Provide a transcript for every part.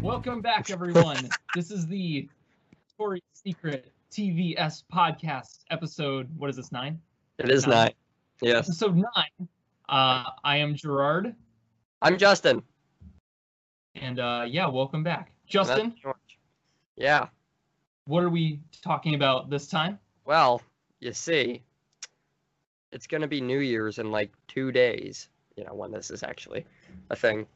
Welcome back, everyone. this is the Story Secret TVS podcast episode. What is this, nine? It is Nine. nine. Yes. Episode nine. Uh, I am Gerard, I'm Justin. and uh, yeah, welcome back. Justin. Yeah. what are we talking about this time? Well, you see, it's going to be New Year's in like two days, you know, when this is actually a thing.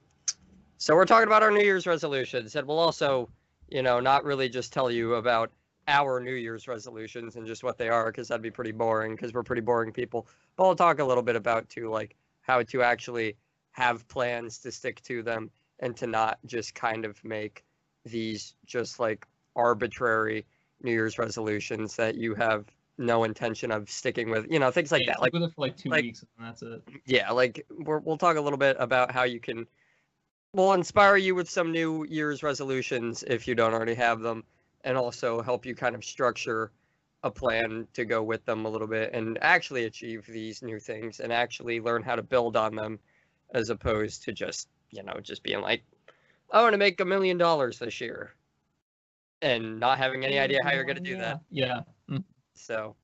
So we're talking about our New Year's resolutions, and we'll also, you know, not really just tell you about our New Year's resolutions and just what they are, because that'd be pretty boring, because we're pretty boring people. But we'll talk a little bit about, too, like how to actually have plans to stick to them and to not just kind of make these just like arbitrary New Year's resolutions that you have no intention of sticking with. You know, things like Yeah, that. Like, with it for like two like- weeks, and that's it. yeah, like we're, we'll talk a little bit about how you can. We'll inspire you with some New Year's resolutions if you don't already have them, and also help you kind of structure a plan to go with them a little bit and actually achieve these new things and actually learn how to build on them as opposed to just, you know, just being like, I want to make a million dollars this year and not having any idea how you're going to do that. Yeah, So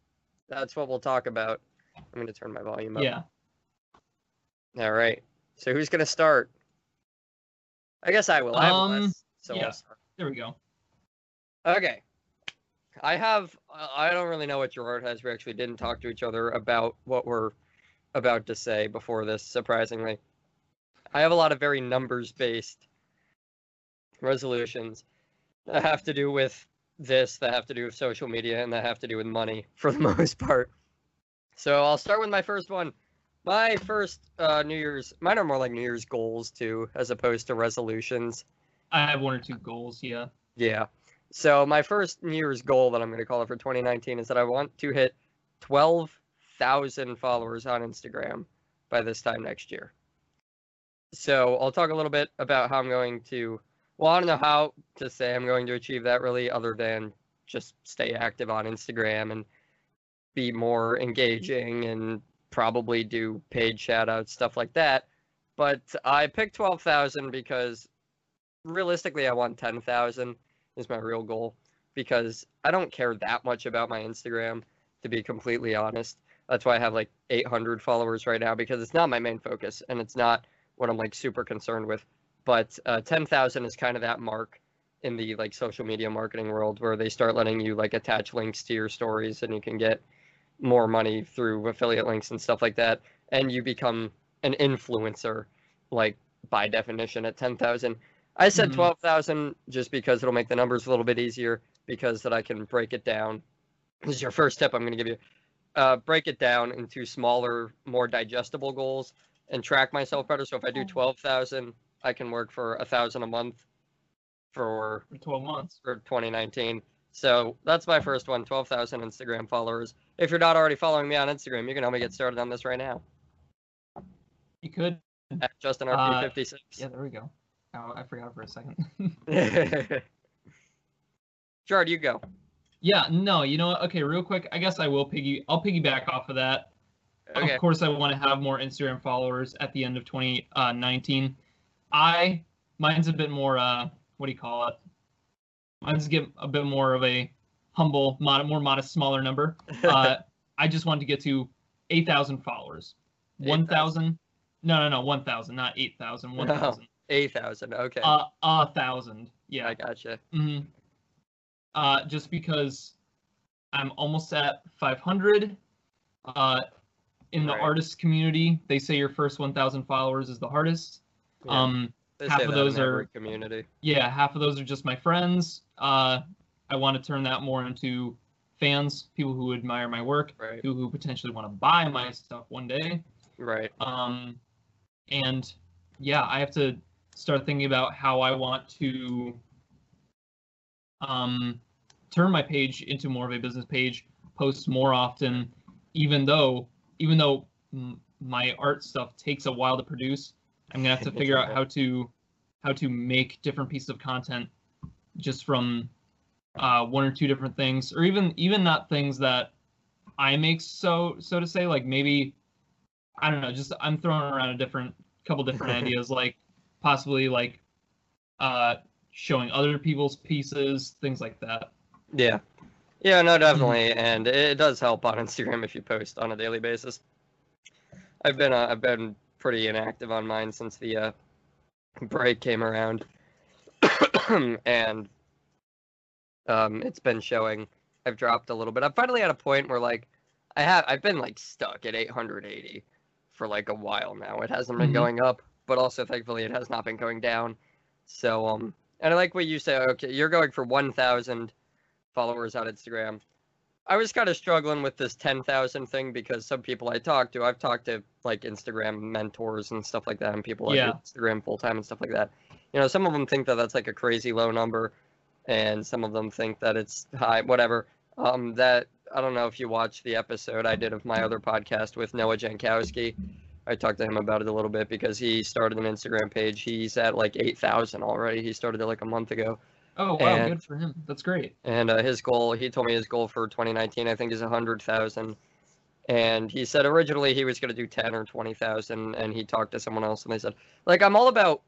that's what we'll talk about. I'm going to turn my volume up. yeah. All right. So who's gonna start? I guess I will. I have Um, less, so yeah. There we go. Okay. I have. I I don't really know what Gerard has. We actually didn't talk to each other about what we're about to say before this. Surprisingly, I have a lot of very numbers-based resolutions that have to do with this, that have to do with social media, and that have to do with money for the most part. So I'll start with my first one. My first uh, New Year's, mine are more like New Year's goals too, as opposed to resolutions. I have one or two goals. Yeah. Yeah. So my first New Year's goal that I'm going to call it for 2019 is that I want to hit 12,000 followers on Instagram by this time next year. So I'll talk a little bit about how I'm going to. Well, I don't know how to say I'm going to achieve that really, other than just stay active on Instagram and be more engaging and probably do paid shout outs, stuff like that. But I picked 12,000 because realistically, I want 10,000 is my real goal because I don't care that much about my Instagram, to be completely honest. That's why I have like 800 followers right now because it's not my main focus and it's not what I'm like super concerned with. But uh, 10,000 is kind of that mark in the like social media marketing world where they start letting you like attach links to your stories and you can get more money through affiliate links and stuff like that and you become an influencer like by definition at 10,000 I said Mhm. 12,000 just because it'll make the numbers a little bit easier because that I can break it down. This is your first tip I'm going to give you. Uh, break it down into smaller, more digestible goals and track myself better. So if I do 12,000, I can work for a thousand a month for For 12 months. for 2019. So that's my first one, 12,000 Instagram followers. If you're not already following me on Instagram, you can help me get started on this right now You could. at Uh, JustinRP56. Yeah, there we go. Oh, I forgot for a second. Jared, you go. yeah, no, you know what? Okay, real quick. I guess I will piggy. I'll piggyback off of that. Okay. Of course, I want to have more Instagram followers at the end of 2019. I mine's a bit more. Uh, what do you call it? Mine's get a bit more of a humble, mod, more modest, smaller number. Uh, I just wanted to get to 8,000 followers. 1,000. No, no, no, 1,000, not 8,000. 1,000. 8,000. Okay. Uh, a thousand. Yeah. I gotcha. hmm Uh, just because I'm almost at 500. Uh, in the Right. artist community, they say your first 1,000 followers is the hardest. Yeah, Um, half of those are- community. yeah, half of those are just my friends. Uh, I want to turn that more into fans, people who admire my work, Right. people who potentially want to buy my stuff one day. Right. Um, and yeah, I have to start thinking about how I want to um, turn my page into more of a business page, post more often, even though even though m- my art stuff takes a while to produce. I'm gonna have to figure out how to how to make different pieces of content just from uh, one or two different things, or even even not things that I make, so so to say. Like maybe I don't know. Just I'm throwing around a different couple different ideas, like possibly like uh showing other people's pieces, things like that. Yeah. Yeah, no, definitely, and it does help on Instagram if you post on a daily basis. I've been uh, I've been pretty inactive on mine since the uh, break came around, and um, it's been showing. I've dropped a little bit. I'm finally at a point where like I have I've been like stuck at 880 for like a while now. It hasn't been Mhm. going up, but also thankfully it has not been going down. So um, and I like what you say. Okay, you're going for 1,000 followers on Instagram. I was kind of struggling with this 10,000 thing because some people I talk to, I've talked to like Instagram mentors and stuff like that, and people like Yeah. Instagram full time and stuff like that. You know, some of them think that that's like a crazy low number, and some of them think that it's high, whatever. Um, that I don't know if you watched the episode I did of my other podcast with Noah Jankowski. I talked to him about it a little bit because he started an Instagram page. He's at like 8,000 already. He started it like a month ago. Oh wow, And- good for him. That's great. And uh, his goal, he told me his goal for 2019, I think, is 100,000. And he said originally he was going to do 10 or 20,000. And he talked to someone else and they said, like, I'm all about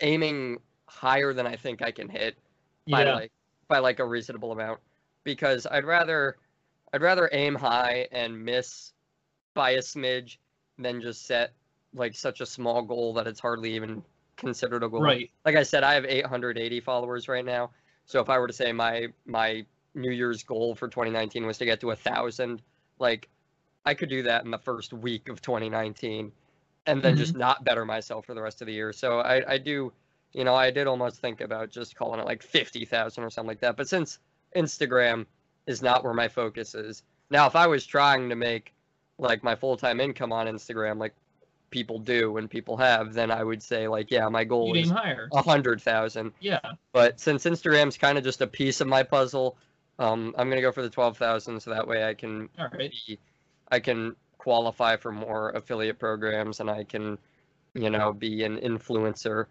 aiming higher than I think I can hit by Yeah. like by like a reasonable amount because I'd rather I'd rather aim high and miss by a smidge than just set like such a small goal that it's hardly even considered a goal Right. like I said, I have 880 followers right now. So if I were to say my my New Year's goal for 2019 was to get to a thousand, like I could do that in the first week of 2019, and then just mm-hmm. not better myself for the rest of the year. So I I do, you know, I did almost think about just calling it like 50,000 or something like that. But since Instagram is not where my focus is now, if I was trying to make like my full time income on Instagram, like people do and people have, then I would say like, yeah, my goal You'd is a hundred thousand. Yeah. But since Instagram's kind of just a piece of my puzzle, um, I'm gonna go for the twelve thousand, so that way I can right. be, I can qualify for more affiliate programs, and I can, you know, be an influencer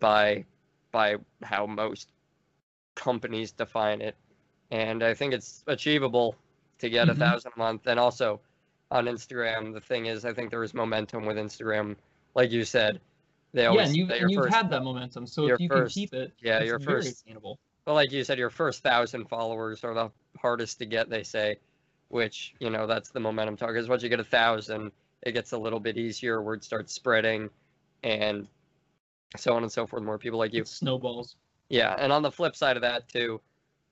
by by how most companies define it. And I think it's achievable to get a Mhm. thousand a month, and also on Instagram, the thing is, I think there is momentum with Instagram, like you said. They Yeah, and you've, and you've first had that momentum. So if you first- can keep it, yeah, it's your very first- attainable. Well, like you said, your first thousand followers are the hardest to get, they say, which, you know, that's the momentum talk. Because once you get a thousand, it gets a little bit easier, word starts spreading, and so on and so forth. More people like you. It snowballs. Yeah, and on the flip side of that, too,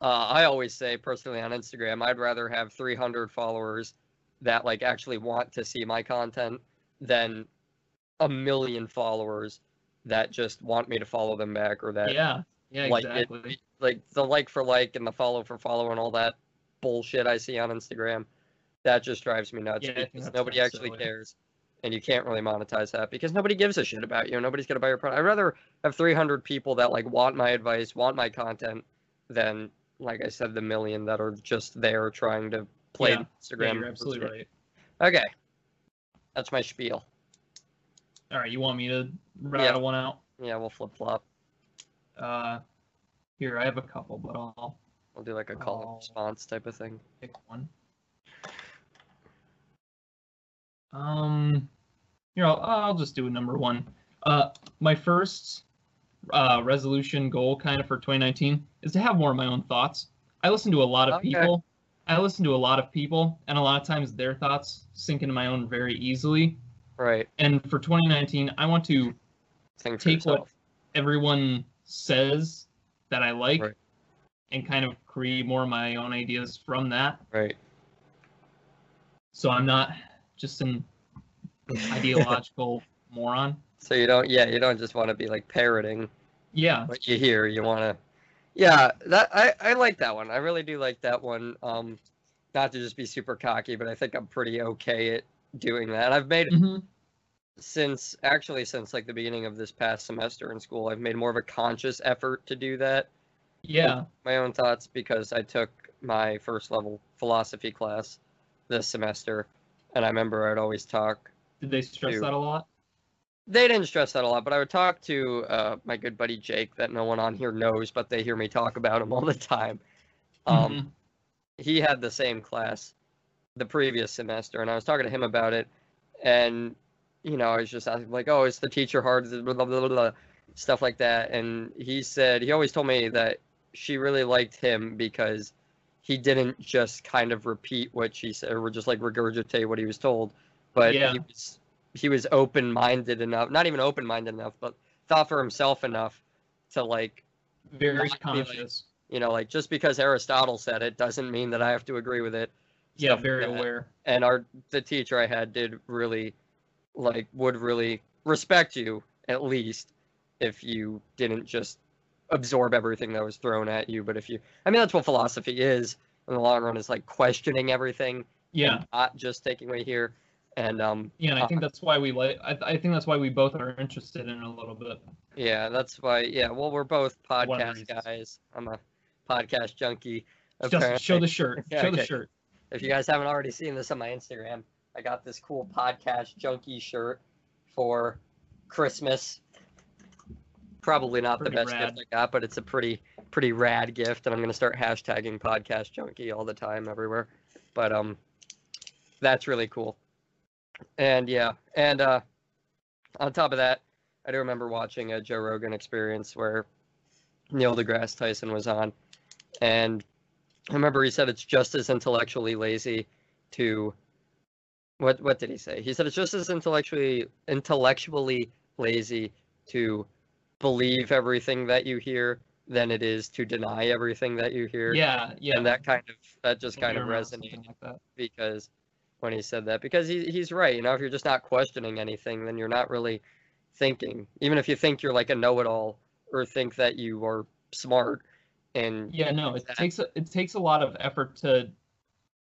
uh, I always say personally on Instagram, I'd rather have 300 followers that like actually want to see my content than a million followers that just want me to follow them back or that Yeah. Yeah. like it- Exactly. like the like for like and the follow for follow and all that bullshit I see on Instagram, that just drives me nuts Yeah, because nobody actually silly. cares, and you can't really monetize that because nobody gives a shit about you. Nobody's gonna buy your product. I'd rather have 300 people that like want my advice, want my content, than like I said, the million that are just there trying to play Yeah. Yeah, Instagram. you're absolutely right. Okay, that's my spiel. All right. You want me to rattle one out? Yeah, we'll flip flop. Uh, here I have a couple, but I'll We'll do like a call and response type of thing. pick one. Um, here I'll, I'll just do a number one. Uh, my first uh, resolution goal, kind of for 2019, is to have more of my own thoughts. I listen to a lot of Okay. people. I listen to a lot of people, and a lot of times their thoughts sink into my own very easily. Right. And for 2019, I want to Think Take what- everyone says that I like Right. and kind of create more of my own ideas from that. Right. So I'm not just an ideological moron. So you don't, yeah, you don't just want to be like parroting Yeah. what you hear. You want to, yeah, that I I like that one. I really do like that one. Um, not to just be super cocky, but I think I'm pretty okay at doing that. I've made hmm since actually since like the beginning of this past semester in school, I've made more of a conscious effort to do that. Yeah. My own thoughts because I took my first level philosophy class this semester, and I remember I'd always talk Did they stress Two. that a lot? They didn't stress that a lot, but I would talk to uh, my good buddy Jake, that no one on here knows, but they hear me talk about him all the time. Um, Mhm. He had the same class the previous semester, and I was talking to him about it, and you know, I was just asking like, "Oh, is the teacher hard?" Blah, blah, blah, blah, stuff like that, and he said he always told me that she really liked him because he didn't just kind of repeat what she said or just like regurgitate what he was told, but Yeah. he was he was open minded enough, not even open minded enough, but thought for himself enough to like Very like- conscious. you know like just because Aristotle said it doesn't mean that I have to agree with it. Yeah, like very aware. And our the teacher I had did really like would really respect you at least if you didn't just absorb everything that was thrown at you. But if you, I mean, that's what philosophy is in the long run is like questioning everything, Yeah, not just taking what you hear. And um, yeah, and I uh, think that's why we like. I, I think that's why we both are interested in it a little bit. yeah, that's why. Yeah, well, we're both One of the podcast guys. I'm a podcast junkie. Just show the shirt. Yeah, show okay. the shirt. If you guys haven't already seen this on my Instagram, I got this cool podcast junkie shirt for Christmas. Probably not Pretty the best rad. gift I got, but it's a pretty pretty rad gift, and I'm gonna start hashtagging podcast junkie all the time everywhere. But um, that's really cool. And yeah, and uh, on top of that, I do remember watching a Joe Rogan experience where Neil deGrasse Tyson was on, and I remember he said it's just as intellectually lazy to what what did he say? He said it's just as intellectually intellectually lazy to believe everything that you hear than it is to deny everything that you hear. Yeah, yeah. And that kind of that just kind of resonated like that. because when he said that because he, he's right you know if you're just not questioning anything then you're not really thinking even if you think you're like a know-it-all or think that you are smart and Yeah, no, it that- takes a, it takes a lot of effort to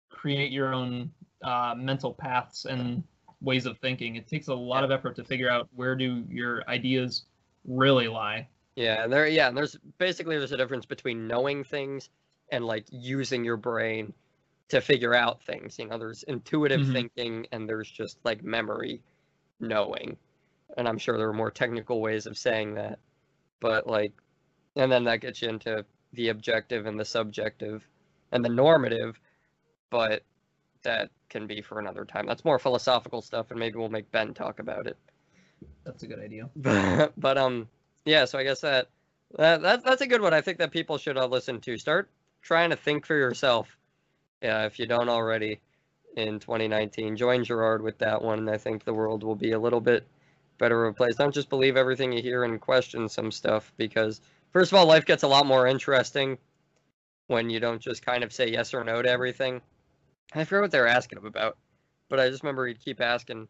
create your own uh, mental paths and ways of thinking. It takes a lot of effort to figure out where do your ideas really lie. yeah and there yeah and there's basically there's a difference between knowing things and like using your brain to figure out things you know there's intuitive Mhm. thinking and there's just like memory knowing. And i'm sure there are more technical ways of saying that but like and then that gets you into the objective and the subjective and the normative but that can be for another time. That's more philosophical stuff and maybe we'll make ben talk about it. That's a good idea. but, but um yeah so i guess that, that that that's a good one. I think that people should uh, listen to. Start trying to think for yourself yeah if you don't already in 2019 join gerard with that one and i think the world will be a little bit better of a place don't just believe everything you hear and question some stuff because first of all life gets a lot more interesting when you don't just kind of say yes or no to everything i forget what they were asking him about but i just remember he'd keep asking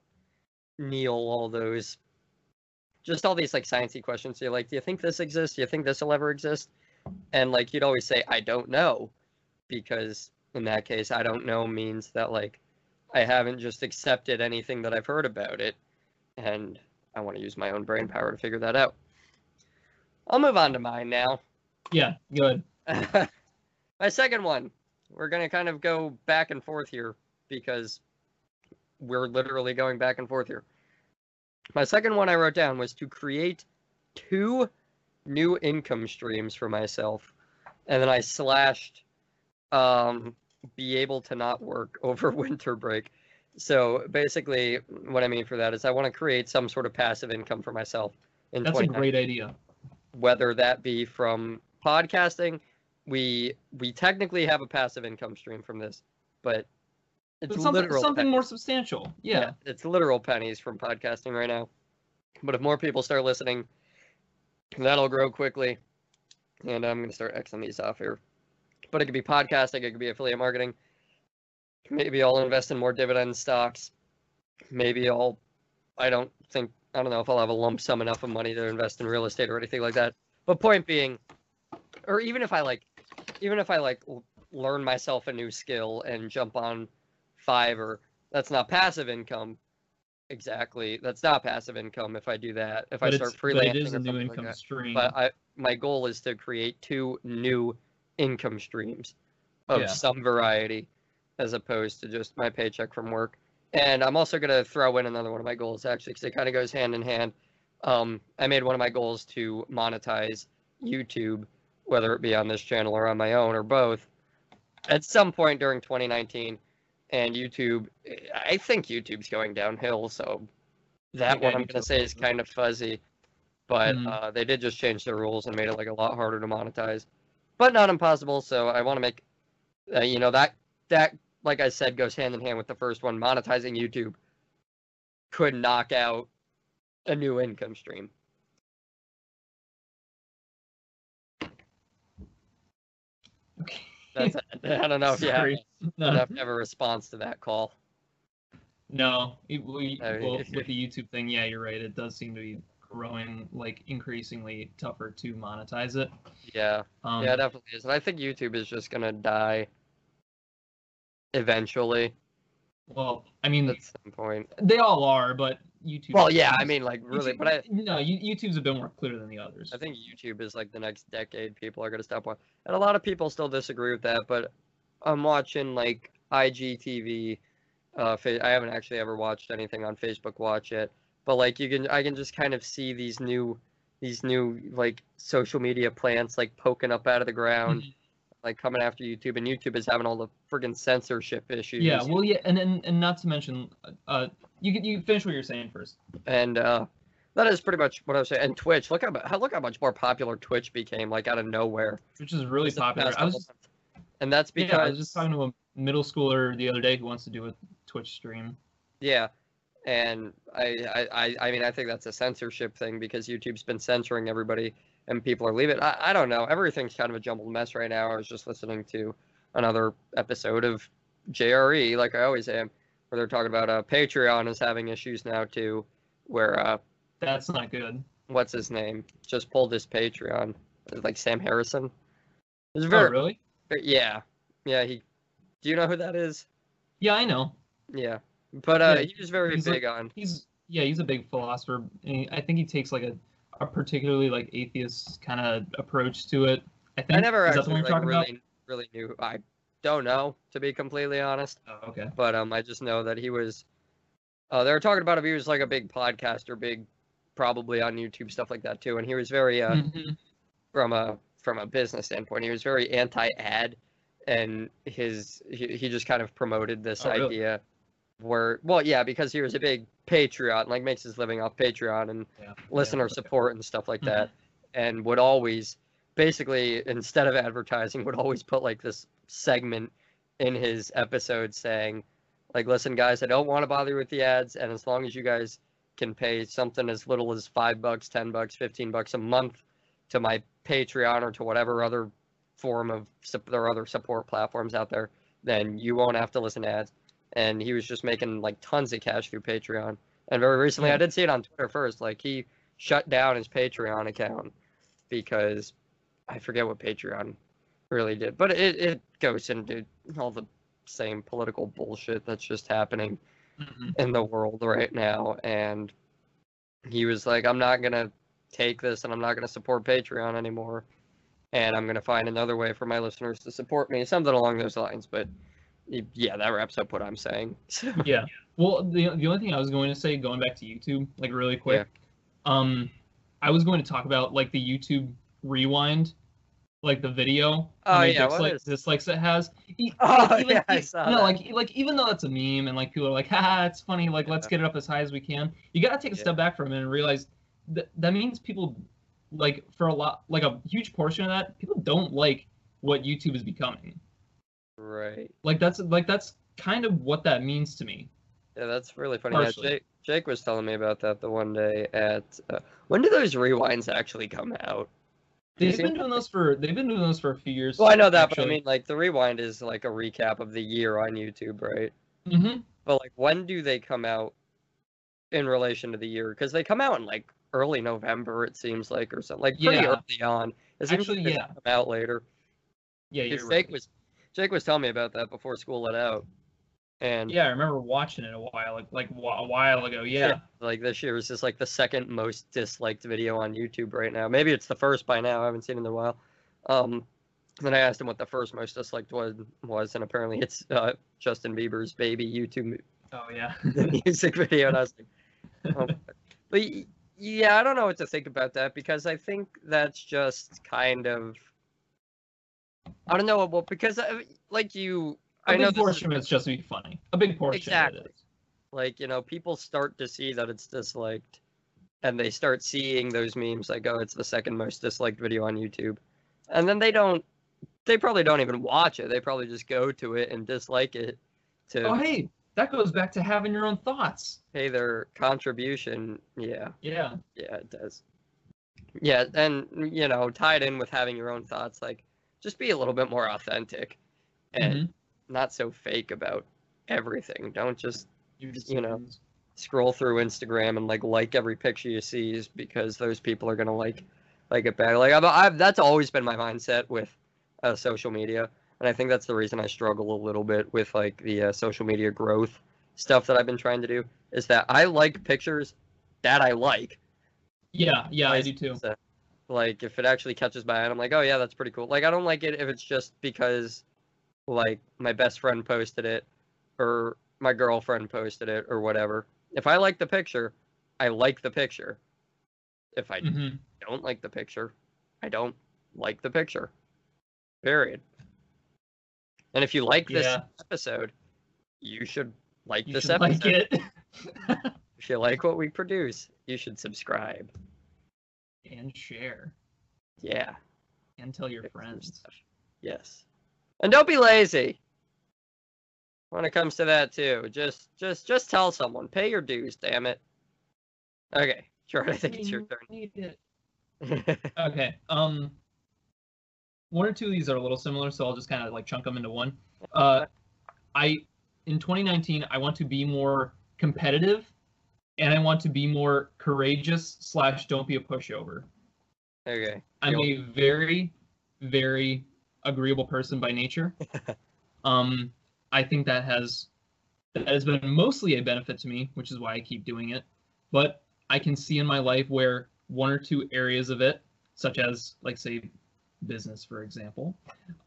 neil all those just all these like sciencey questions. You're like, do you think this exists? Do you think this will ever exist? And like he'd always say, I don't know, because in that case, I don't know means that like I haven't just accepted anything that I've heard about it, and I want to use my own brain power to figure that out. I'll move on to mine now. Yeah, good. my second one, we're gonna kind of go back and forth here because we're literally going back and forth here. My second one I wrote down was to create two new income streams for myself, and then I slashed um, be able to not work over winter break. So basically, what I mean for that is I want to create some sort of passive income for myself in That's a great idea. whether that be from podcasting. We we technically have a passive income stream from this, but it's But something something more substantial. Yeah. it's literal pennies from podcasting right now. But if more people start listening, that'll grow quickly. And I'm gonna start Xing these off here. But it could be podcasting, it could be affiliate marketing. Maybe I'll invest in more dividend stocks. Maybe I'll I don't think I don't know if I'll have a lump sum enough of money to invest in real estate or anything like that. But point being, or even if I like, even if I like learn myself a new skill and jump on Fiverr, that's not passive income. Exactly, that's not passive income if I do that. If I start but freelancing it is a new something like stream. But I, my goal is to create two new income streams of Yeah. some variety, as opposed to just my paycheck from work. And I'm also gonna throw in another one of my goals actually, because it kind of goes hand in hand. Um, I made one of my goals to monetize YouTube, whether it be on this channel or on my own or both, at some point during 2019. and YouTube. I think YouTube's going downhill, so that one I'm gonna say is kind of fuzzy. But Mhm. uh, they did just change their rules and made it like a lot harder to monetize, but not impossible. So I want to make, uh, you know, that that like I said goes hand in hand with the first one. Monetizing YouTube could knock out a new income stream. Okay. That's I don't know if you have No. enough to have a response to that call. No, it, we, I mean, well, with the YouTube thing, yeah, you're right. It does seem to be growing, like increasingly tougher to monetize it. Yeah, Um, yeah, it definitely is. And I think YouTube is just gonna die eventually Well, I mean, at some point. they all are, but YouTube. Well, yeah, I mean, like really, YouTube- but I, no, You- YouTube's a bit more clear than the others. I think YouTube is like the next decade people are gonna stop watching, and a lot of people still disagree with that. But I'm watching like IGTV. Uh, I haven't actually ever watched anything on Facebook Watch yet, but like you can, I can just kind of see these new, these new like social media plants like poking up out of the ground, Mhm. like coming after YouTube, and YouTube is having all the friggin' censorship issues. Yeah, well, yeah, and, and and not to mention, uh, you can you finish what you're saying first. and uh, that is pretty much what I was saying. And Twitch, look how look how much more popular Twitch became, like out of nowhere. which is really popular. I was just, and that's because yeah, I was just talking to a middle schooler the other day who wants to do a Twitch stream. Yeah, and I, I, I, mean, I think that's a censorship thing because YouTube's been censoring everybody, and people are leaving. I, I don't know. Everything's kind of a jumbled mess right now. I was just listening to another episode of JRE, like I always am, where they're talking about uh, Patreon is having issues now too, where uh, That's not good. what's his name just pulled his Patreon, like Sam Harrison. It's Oh, very, really? yeah, yeah. He, do you know who that is? Yeah, I know. Yeah, but uh, Yeah, he was very he's like- big on. He's yeah, he's a big philosopher. He, I think he takes like a, a particularly like atheist kind of approach to it. I think I never is actually like, you're talking really really knew. I don't know to be completely honest. Oh, okay. but um, I just know that he was. Uh, they were talking about if he was like a big podcaster, big, probably on YouTube stuff like that too, and he was very uh Mhm. from a from a business standpoint, he was very anti-ad, and his he, he just kind of promoted this Oh, really? Where well yeah because he was a big Patreon like makes his living off Patreon and Yeah. listener yeah. support and stuff like Mhm. that and would always basically instead of advertising would always put like this segment in his episode saying like listen guys i don't want to bother you with the ads and as long as you guys can pay something as little as five bucks ten bucks 15 bucks a month to my patreon or to whatever other form of there are other support platforms out there then you won't have to listen to ads and he was just making like tons of cash through patreon. And very recently i did see it on twitter first. Like he shut down his patreon account because i forget what patreon really did. But it, it goes into all the same political bullshit that's just happening Mhm. in the world right now. And he was like i'm not gonna take this and i'm not gonna support patreon anymore. And i'm gonna find another way for my listeners to support me something along those lines. But yeah that wraps up what i'm saying So, Yeah. Well, the the only thing I was going to say, going back to YouTube, like really quick, um, I was going to talk about like the YouTube rewind, like the video. Oh, yeah, what dislike- is- dislikes it has. E- Oh, like, even, yeah, I saw no, that. like like even though that's a meme and like people are like, haha, it's funny, like let's get it up as high as we can. You gotta take a Yeah. step back from it and realize that that means people, like for a lot, like a huge portion of that, people don't like what YouTube is becoming. Right Like that's like that's kind of what that means to me. yeah that's really funny yeah, jake, jake was telling me about that the one day at uh, when do those rewinds actually come out They've been doing those for they've been doing those for a few years. well i know that but i mean like the rewind is like a recap of the year on youtube right hmm But like, when do they come out in relation to the year? Because they come out in like early November, it seems like, or something like pretty Yeah. early on. It seems Actually, like yeah. come out later. Yeah, you're Jake right. was Jake was telling me about that before school let out, and Yeah, I remember watching it a while like like a while ago. Yeah. like this year was just like the second most disliked video on YouTube right now. Maybe it's the first by now. I haven't seen it in a while. Um, then I asked him what the first most disliked one was, and apparently it's uh, Justin Bieber's "Baby" YouTube Oh yeah. the music video, and I was like, oh. but yeah, I don't know what to think about that because I think that's just kind of, I don't know, well, because uh, like you, A I know big this is- of it's just be funny. A big portion of Exactly. it is. like you know people start to see that it's disliked and they start seeing those memes like oh it's the second most disliked video on youtube and then they don't they probably don't even watch it they probably just go to it and dislike it to Oh, hey, that goes back to having your own thoughts. pay their contribution yeah Yeah. yeah it does yeah and you know tied in with having your own thoughts like just be a little bit more authentic and Mhm. not so fake about everything don't just Your you know, scroll through Instagram and like like every picture you see is because those people are gonna like like it back. Like I've, I've that's always been my mindset with uh, social media, and I think that's the reason I struggle a little bit with like the uh, social media growth stuff that I've been trying to do. Is that I like pictures that I like. Yeah, yeah, I do too. versa. Like if it actually catches my eye, I'm like, oh yeah, that's pretty cool. Like I don't like it if it's just because like my best friend posted it or my girlfriend posted it or whatever. If I like the picture, I like the picture. If I hmm don't like the picture, I don't like the picture. Period. And if you like this Yeah. episode, you should like You this should like episode. it. If you like what we produce, you should subscribe. And share. Yeah. And tell your Fix friends. stuff. Yes. And don't be lazy. When it comes to that too. Just just just tell someone. Pay your dues, damn it. Okay. Sure, I think it's your Need it. turn. Okay. Um, one or two of these are a little similar, so I'll just kind of like chunk them into one. Uh, I in 2019, I want to be more competitive, and I want to be more courageous slash don't be a pushover. okay. I'm a very, very agreeable person by nature. um, I think that has that has been mostly a benefit to me, which is why I keep doing it. But I can see in my life where one or two areas of it, such as like say business, for example,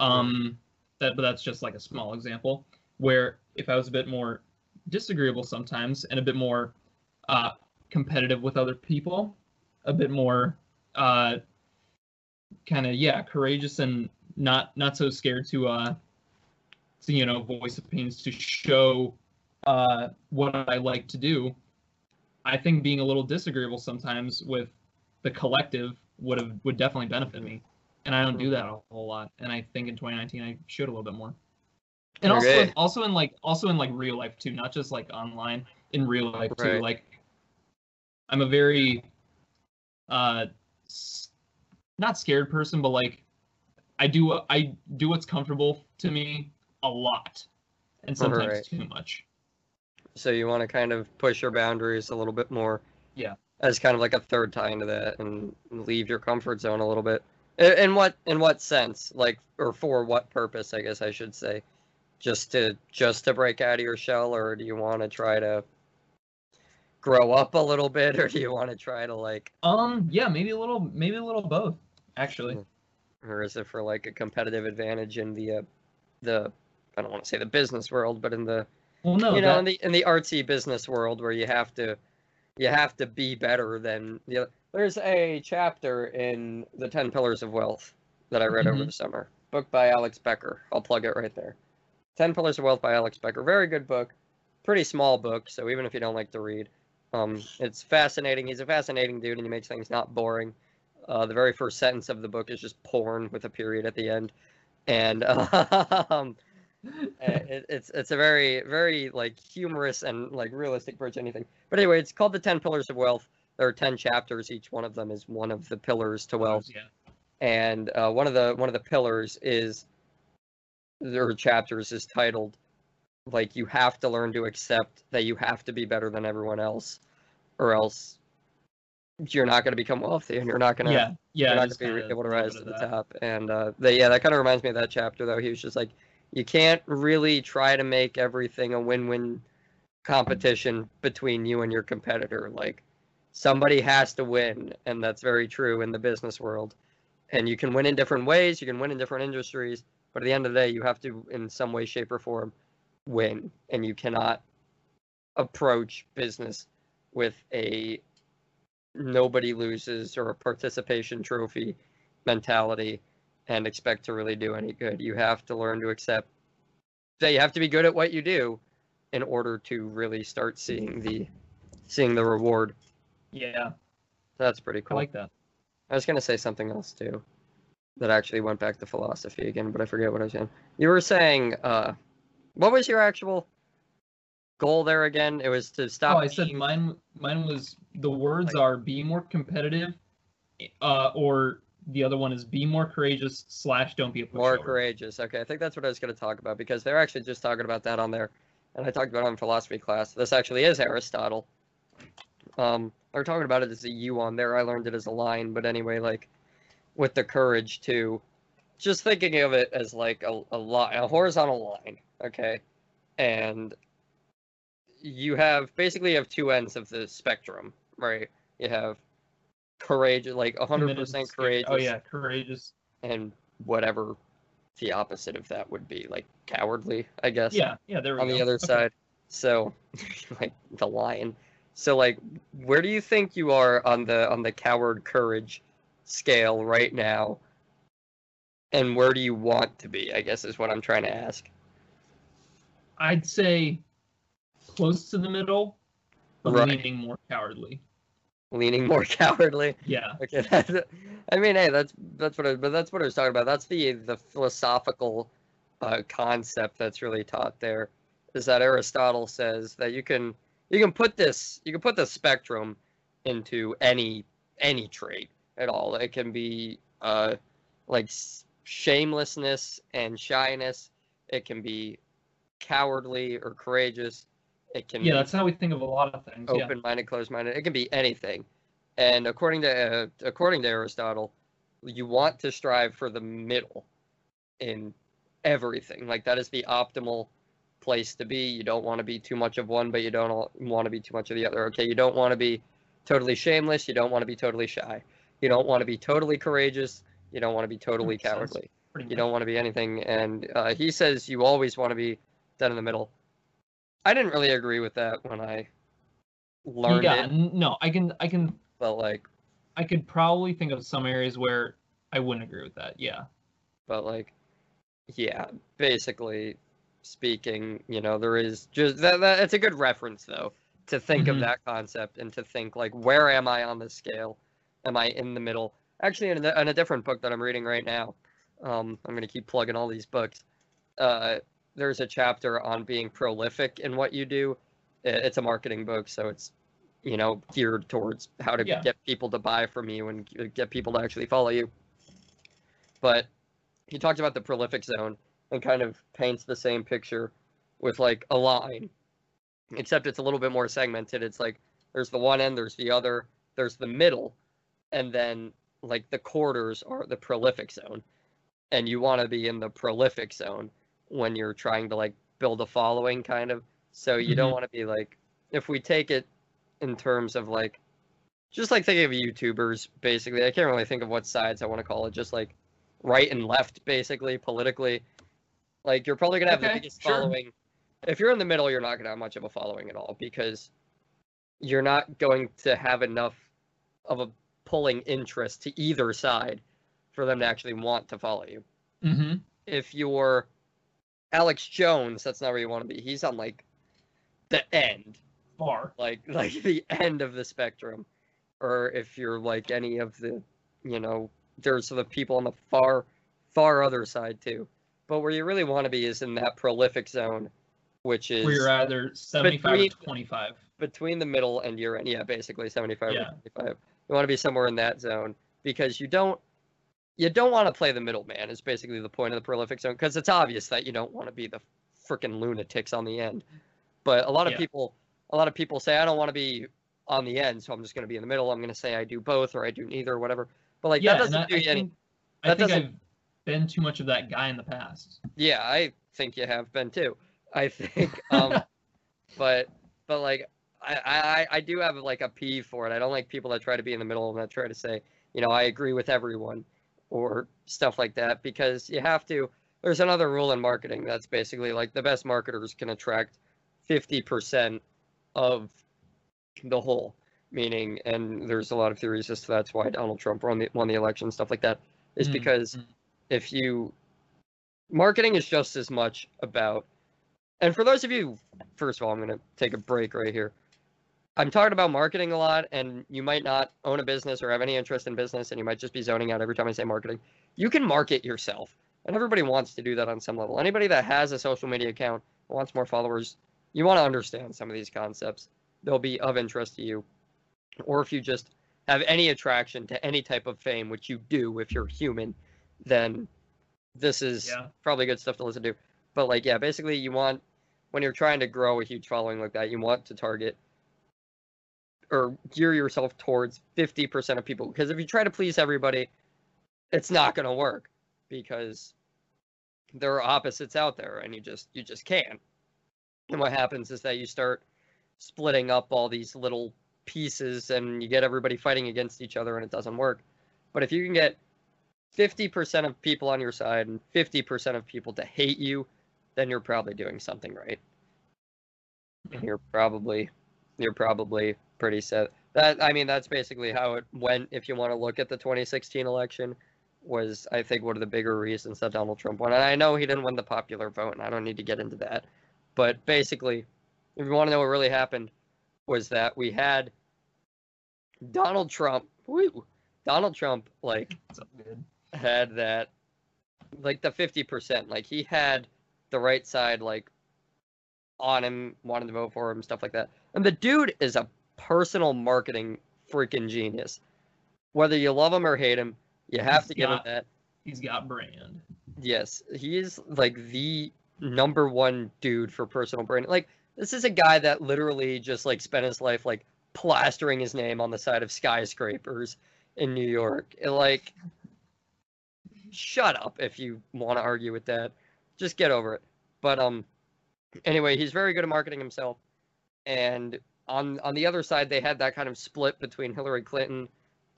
um, that but that's just like a small example, where if I was a bit more disagreeable sometimes and a bit more uh, competitive with other people, a bit more uh, kind of yeah courageous and not not so scared to uh to you know voice opinions to show uh what I like to do. I think being a little disagreeable sometimes with the collective would have would definitely benefit me, and I don't do that a whole lot. And I think in 2019 I should a little bit more. And also Okay. also in like also in like real life too, not just like online. In real life too, Right. like I'm a very uh not scared person, but like I do I do what's comfortable to me a lot, and sometimes Right. too much. So you want to kind of push your boundaries a little bit more. Yeah. As kind of like a third tie into that and leave your comfort zone a little bit. In, in what in what sense? Like or for what purpose, I guess I should say. Just to just to break out of your shell or do you want to try to grow up a little bit or do you want to try to like Um, yeah, maybe a little, maybe a little both, actually. or is it for like a competitive advantage in the uh, the I don't want to say the business world, but in the Well, no, you know that- in the in the artsy business world where you have to you have to be better than the other. There's a chapter in the Ten Pillars of Wealth that I read over Mhm. the summer. Book by Alex Becker. I'll plug it right there. Ten Pillars of Wealth by Alex Becker. Very good book. Pretty small book, so even if you don't like to read, um, it's fascinating. He's a fascinating dude, and he makes things not boring. Uh, the very first sentence of the book is just porn with a period at the end, and um, uh, it, it's it's a very very like humorous and like realistic approach to anything. But anyway, it's called the Ten Pillars of Wealth. There are ten chapters. Each one of them is one of the pillars to wealth. Yeah. And uh, one of the one of the pillars is their chapters is titled like you have to learn to accept that you have to be better than everyone else, or else you're not going to become wealthy and you're not going to Yeah, yeah. you're not going to be able to rise to the that. top. And uh, they, yeah, that kind of reminds me of that chapter though. He was just like, you can't really try to make everything a win-win competition between you and your competitor. Like somebody has to win, and that's very true in the business world. And you can win in different ways. You can win in different industries, but at the end of the day, you have to, in some way, shape, or form, win. And you cannot approach business with a nobody loses or a participation trophy mentality and expect to really do any good. You have to learn to accept that you have to be good at what you do in order to really start seeing the seeing the reward. Yeah, That's pretty cool. I like that. I was gonna say something else too, that actually went back to philosophy again, but I forget what I was saying. You were saying, uh, what was your actual goal there again? It was to stop. Oh, I said mine. Mine was the words Like- are be more competitive, uh, or the other one is be more courageous slash don't be a pushover. more courageous. Okay, I think that's what I was going to talk about because they're actually just talking about that on there, and I talked about it in philosophy class. This actually is Aristotle. Um, they're talking about it as a U on there. I learned it as a line, but anyway, like with the courage to just thinking of it as like a a line, a horizontal line. Okay, and you have basically you have two ends of the spectrum, right? You have courageous, like 100% courageous Oh yeah, courageous. and whatever the opposite of that would be, like cowardly, I guess. Yeah, yeah. There we On go. the other Okay. side. So like the lion. So like where do you think you are on the on the coward courage scale right now? And where do you want to be, I guess is what I'm trying to ask. I'd say close to the middle, but Right. leaning more cowardly. Leaning more cowardly. Yeah. Okay, that's, I mean, hey, that's that's what I, but that's what I was talking about. That's the the philosophical uh, concept that's really taught there. Is that Aristotle says that you can you can put this you can put the spectrum into any any trait at all. It can be uh like shamelessness and shyness. It can be cowardly or courageous. It can Yeah, be that's how we think of a lot of things. Open-minded, closed-minded. It can be anything. And according to uh, according to Aristotle, you want to strive for the middle in everything. Like that is the optimal place to be. You don't want to be too much of one, but you don't want to be too much of the other. Okay, you don't want to be totally shameless. You don't want to be totally shy. You don't want to be totally courageous. You don't want to be totally cowardly. You don't want to be anything. And uh, he says you always want to be dead in the middle. I didn't really agree with that when I learned yeah, it, no, I can, I can, but like, I could probably think of some areas where I wouldn't agree with that. Yeah. but like, yeah, basically speaking, you know, there is just that, that it's a good reference though to think of Mhm. that concept and to think like, where am I on the scale? Am I in the middle? Actually, in a, in a different book that I'm reading right now, um, I'm gonna keep plugging all these books. Uh, there's a chapter on being prolific in what you do. It's a marketing book, so it's you know geared towards how to Yeah. get people to buy from you and get people to actually follow you. But he talks about the prolific zone and kind of paints the same picture with like a line, except it's a little bit more segmented. It's like there's the one end, there's the other, there's the middle, and then like the quarters are the prolific zone. And you want to be in the prolific zone when you're trying to like build a following, kind of. So you don't Mhm. want to be like, if we take it in terms of like, just like thinking of YouTubers, basically. I can't really think of what sides I want to call it. Just like right and left, basically, politically. Like you're probably gonna have the biggest sure. following. If you're in the middle, you're not gonna have much of a following at all because you're not going to have enough of a pulling interest to either side for them to actually want to follow you. Mm-hmm. If you're Alex Jones, that's not where you want to be. He's on like the end Far. like like the end of the spectrum or if you're like any of the you know there's the people on the far far other side too but where you really want to be is in that prolific zone which is Where you're either 75 between- or 25. between the middle and your end yeah basically 75 Yeah. or 25 you want to be somewhere in that zone because you don't you don't want to play the middleman is basically the point of the prolific zone because it's obvious that you don't want to be the freaking lunatics on the end but a lot of Yeah. people a lot of people say i don't want to be on the end so i'm just going to be in the middle i'm going to say i do both or i do neither or whatever but like yeah, that doesn't I, do I you any think, I think doesn't- I've been too much of that guy in the past. Yeah, I think you have been too. I think, um, but but like I, I I do have like a peeve for it. I don't like people that try to be in the middle and that try to say, you know, I agree with everyone or stuff like that because you have to. There's another rule in marketing that's basically like the best marketers can attract 50% of the whole. Meaning, and there's a lot of theories as to that's why Donald Trump won the won the election, stuff like that, is Mm, because mm. if you marketing is just as much about and for those of you, first of all, I'm going to take a break right here. I'm talking about marketing a lot, and you might not own a business or have any interest in business, and you might just be zoning out every time I say marketing. You can market yourself, and everybody wants to do that on some level. Anybody that has a social media account wants more followers, you want to understand some of these concepts. They'll be of interest to you. Or if you just have any attraction to any type of fame, which you do if you're human, then this is Yeah. probably good stuff to listen to. But like, yeah, basically, you want when you're trying to grow a huge following like that, you want to target or gear yourself towards 50% of people. Because if you try to please everybody, it's not going to work because there are opposites out there, and you just you just can't. And what happens is that you start splitting up all these little pieces, and you get everybody fighting against each other, and it doesn't work. But if you can get 50% of people on your side and 50% of people to hate you, then you're probably doing something right. And you're probably you're probably pretty set. That I mean that's basically how it went if you want to look at the 2016 election was I think one of the bigger reasons that Donald Trump won. And I know he didn't win the popular vote and I don't need to get into that. But basically, if you want to know what really happened was that we had Donald Trump, woo, Donald Trump like It's all good. had that like the 50% like he had the right side like on him wanted to vote for him stuff like that and the dude is a personal marketing freaking genius whether you love him or hate him you have to give him that He's got brand. yes he is like the number one dude for personal branding like this is a guy that literally just like spent his life like plastering his name on the side of skyscrapers in new york And, like shut up if you want to argue with that. Just get over it. But um anyway, he's very good at marketing himself. And on on the other side they had that kind of split between Hillary Clinton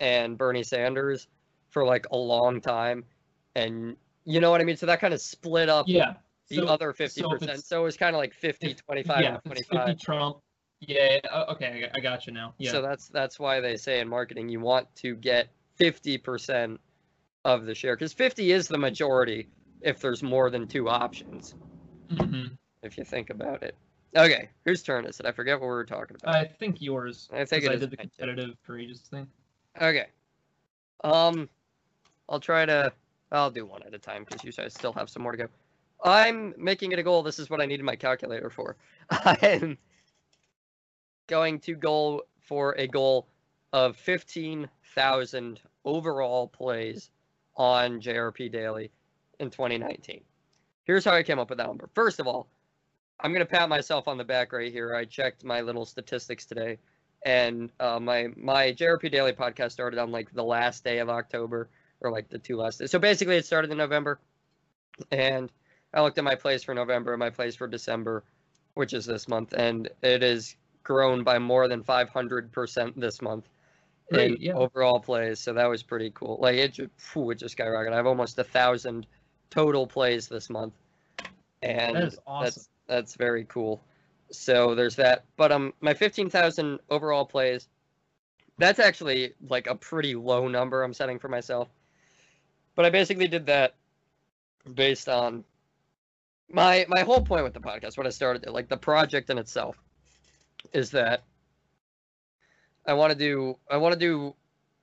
and Bernie Sanders for like a long time. And you know what I mean? So that kind of split up Yeah. the so- other 50%. it's- So it was kind of like 50 if- 25 yeah, and if it's 25. 50 Trump. Yeah. Okay, I got- you now. Yeah. So that's that's why they say in marketing you want to get 50% of the share cuz 50 is the majority if there's more than two options. Mhm. if you think about it. Okay, whose turn is it? I forget what we were talking about. I think yours. I think it I did the competitive courageous thing. Okay. Um, I'll try to. I'll do one at a time because you guys still have some more to go. I'm making it a goal. This is what I needed my calculator for. I'm going to go for a goal of 15,000 overall plays on JRP Daily in 2019. Here's how I came up with that number. First of all, I'm going to pat myself on the back right here. I checked my little statistics today and uh, my my JRP Daily podcast started on like the last day of October or like the two last days. So basically, it started in November, and I looked at my plays for November and my plays for December, which is this month, and it has grown by more than 500 percent this month in yeah. overall plays. So that was pretty cool. Like it just, phew, it just skyrocketed. I have almost a thousand total plays this month, and That is awesome. that's that's very cool. So there's that. But um, my 15,000 overall plays, that's actually like a pretty low number I'm setting for myself. But I basically did that based on my my whole point with the podcast. What I started, it, like the project in itself, is that I want to do I want to do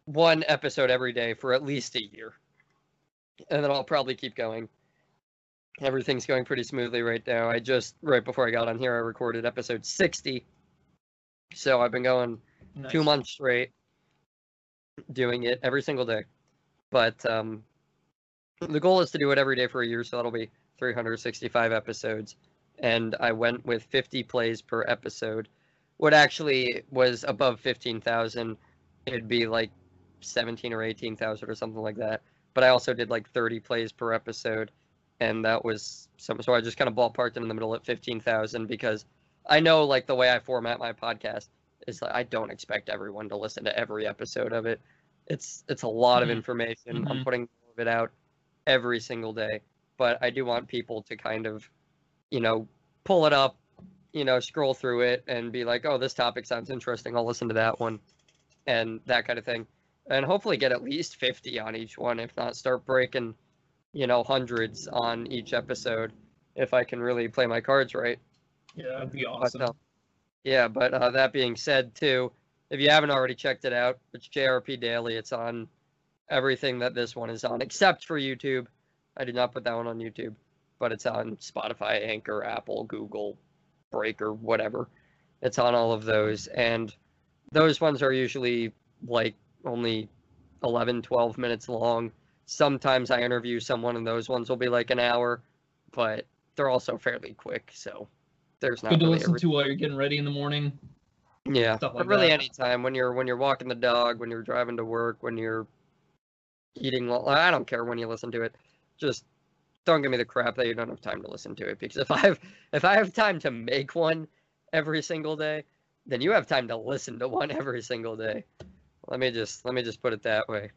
one episode every day for at least a year, and then I'll probably keep going everything's going pretty smoothly right now. I just right before I got on here, I recorded episode 60. So I've been going two months straight doing it every single day. But um the goal is to do it every day for a year, so that'll be 365 episodes. And I went with 50 plays per episode. What actually was above 15,000, it'd be like 17 or 18,000 or something like that. But I also did like 30 plays per episode and that was some so I just kind of ballparked it in the middle at 15,000 because I know like the way I format my podcast is like I don't expect everyone to listen to every episode of it. It's it's a lot of Mhm. information. I'm Mhm. putting of it out every single day, but I do want people to kind of you know pull it up, you know, scroll through it and be like, "Oh, this topic sounds interesting. I'll listen to that one." And that kind of thing. And hopefully get at least 50 on each one if not start breaking you know, hundreds on each episode. if I can really play my cards right. Yeah, that'd be But, awesome. uh, yeah, but uh, that being said, too, if you haven't already checked it out, it's JRP Daily. It's on everything that this one is on, except for YouTube. I did not put that one on YouTube, but it's on Spotify, Anchor, Apple, Google, Breaker, whatever. It's on all of those. And those ones are usually like only 11, 12 minutes long. Sometimes I interview someone, and those ones will be like an hour, but they're also fairly quick. So there's not Good to really a listen re- to while you're getting ready in the morning. yeah, but like really that. anytime when you're when you're walking the dog, when you're driving to work, when you're eating, I don't care when you listen to it. Just don't give me the crap that you don't have time to listen to it. Because if I have if I have time to make one every single day, then you have time to listen to one every single day. Let me just let me just put it that way.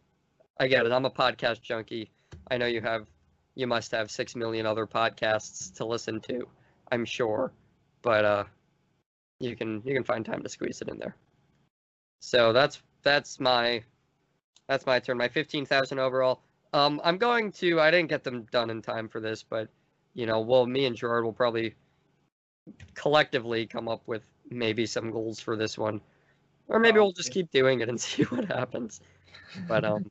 I get it. I'm a podcast junkie. I know you have you must have six million other podcasts to listen to. I'm sure, but uh, you can you can find time to squeeze it in there. So that's that's my that's my turn. My fifteen thousand overall. Um, I'm going to. I didn't get them done in time for this, but you know, well, me and Gerard will probably collectively come up with maybe some goals for this one, or maybe we'll just keep doing it and see what happens. But um,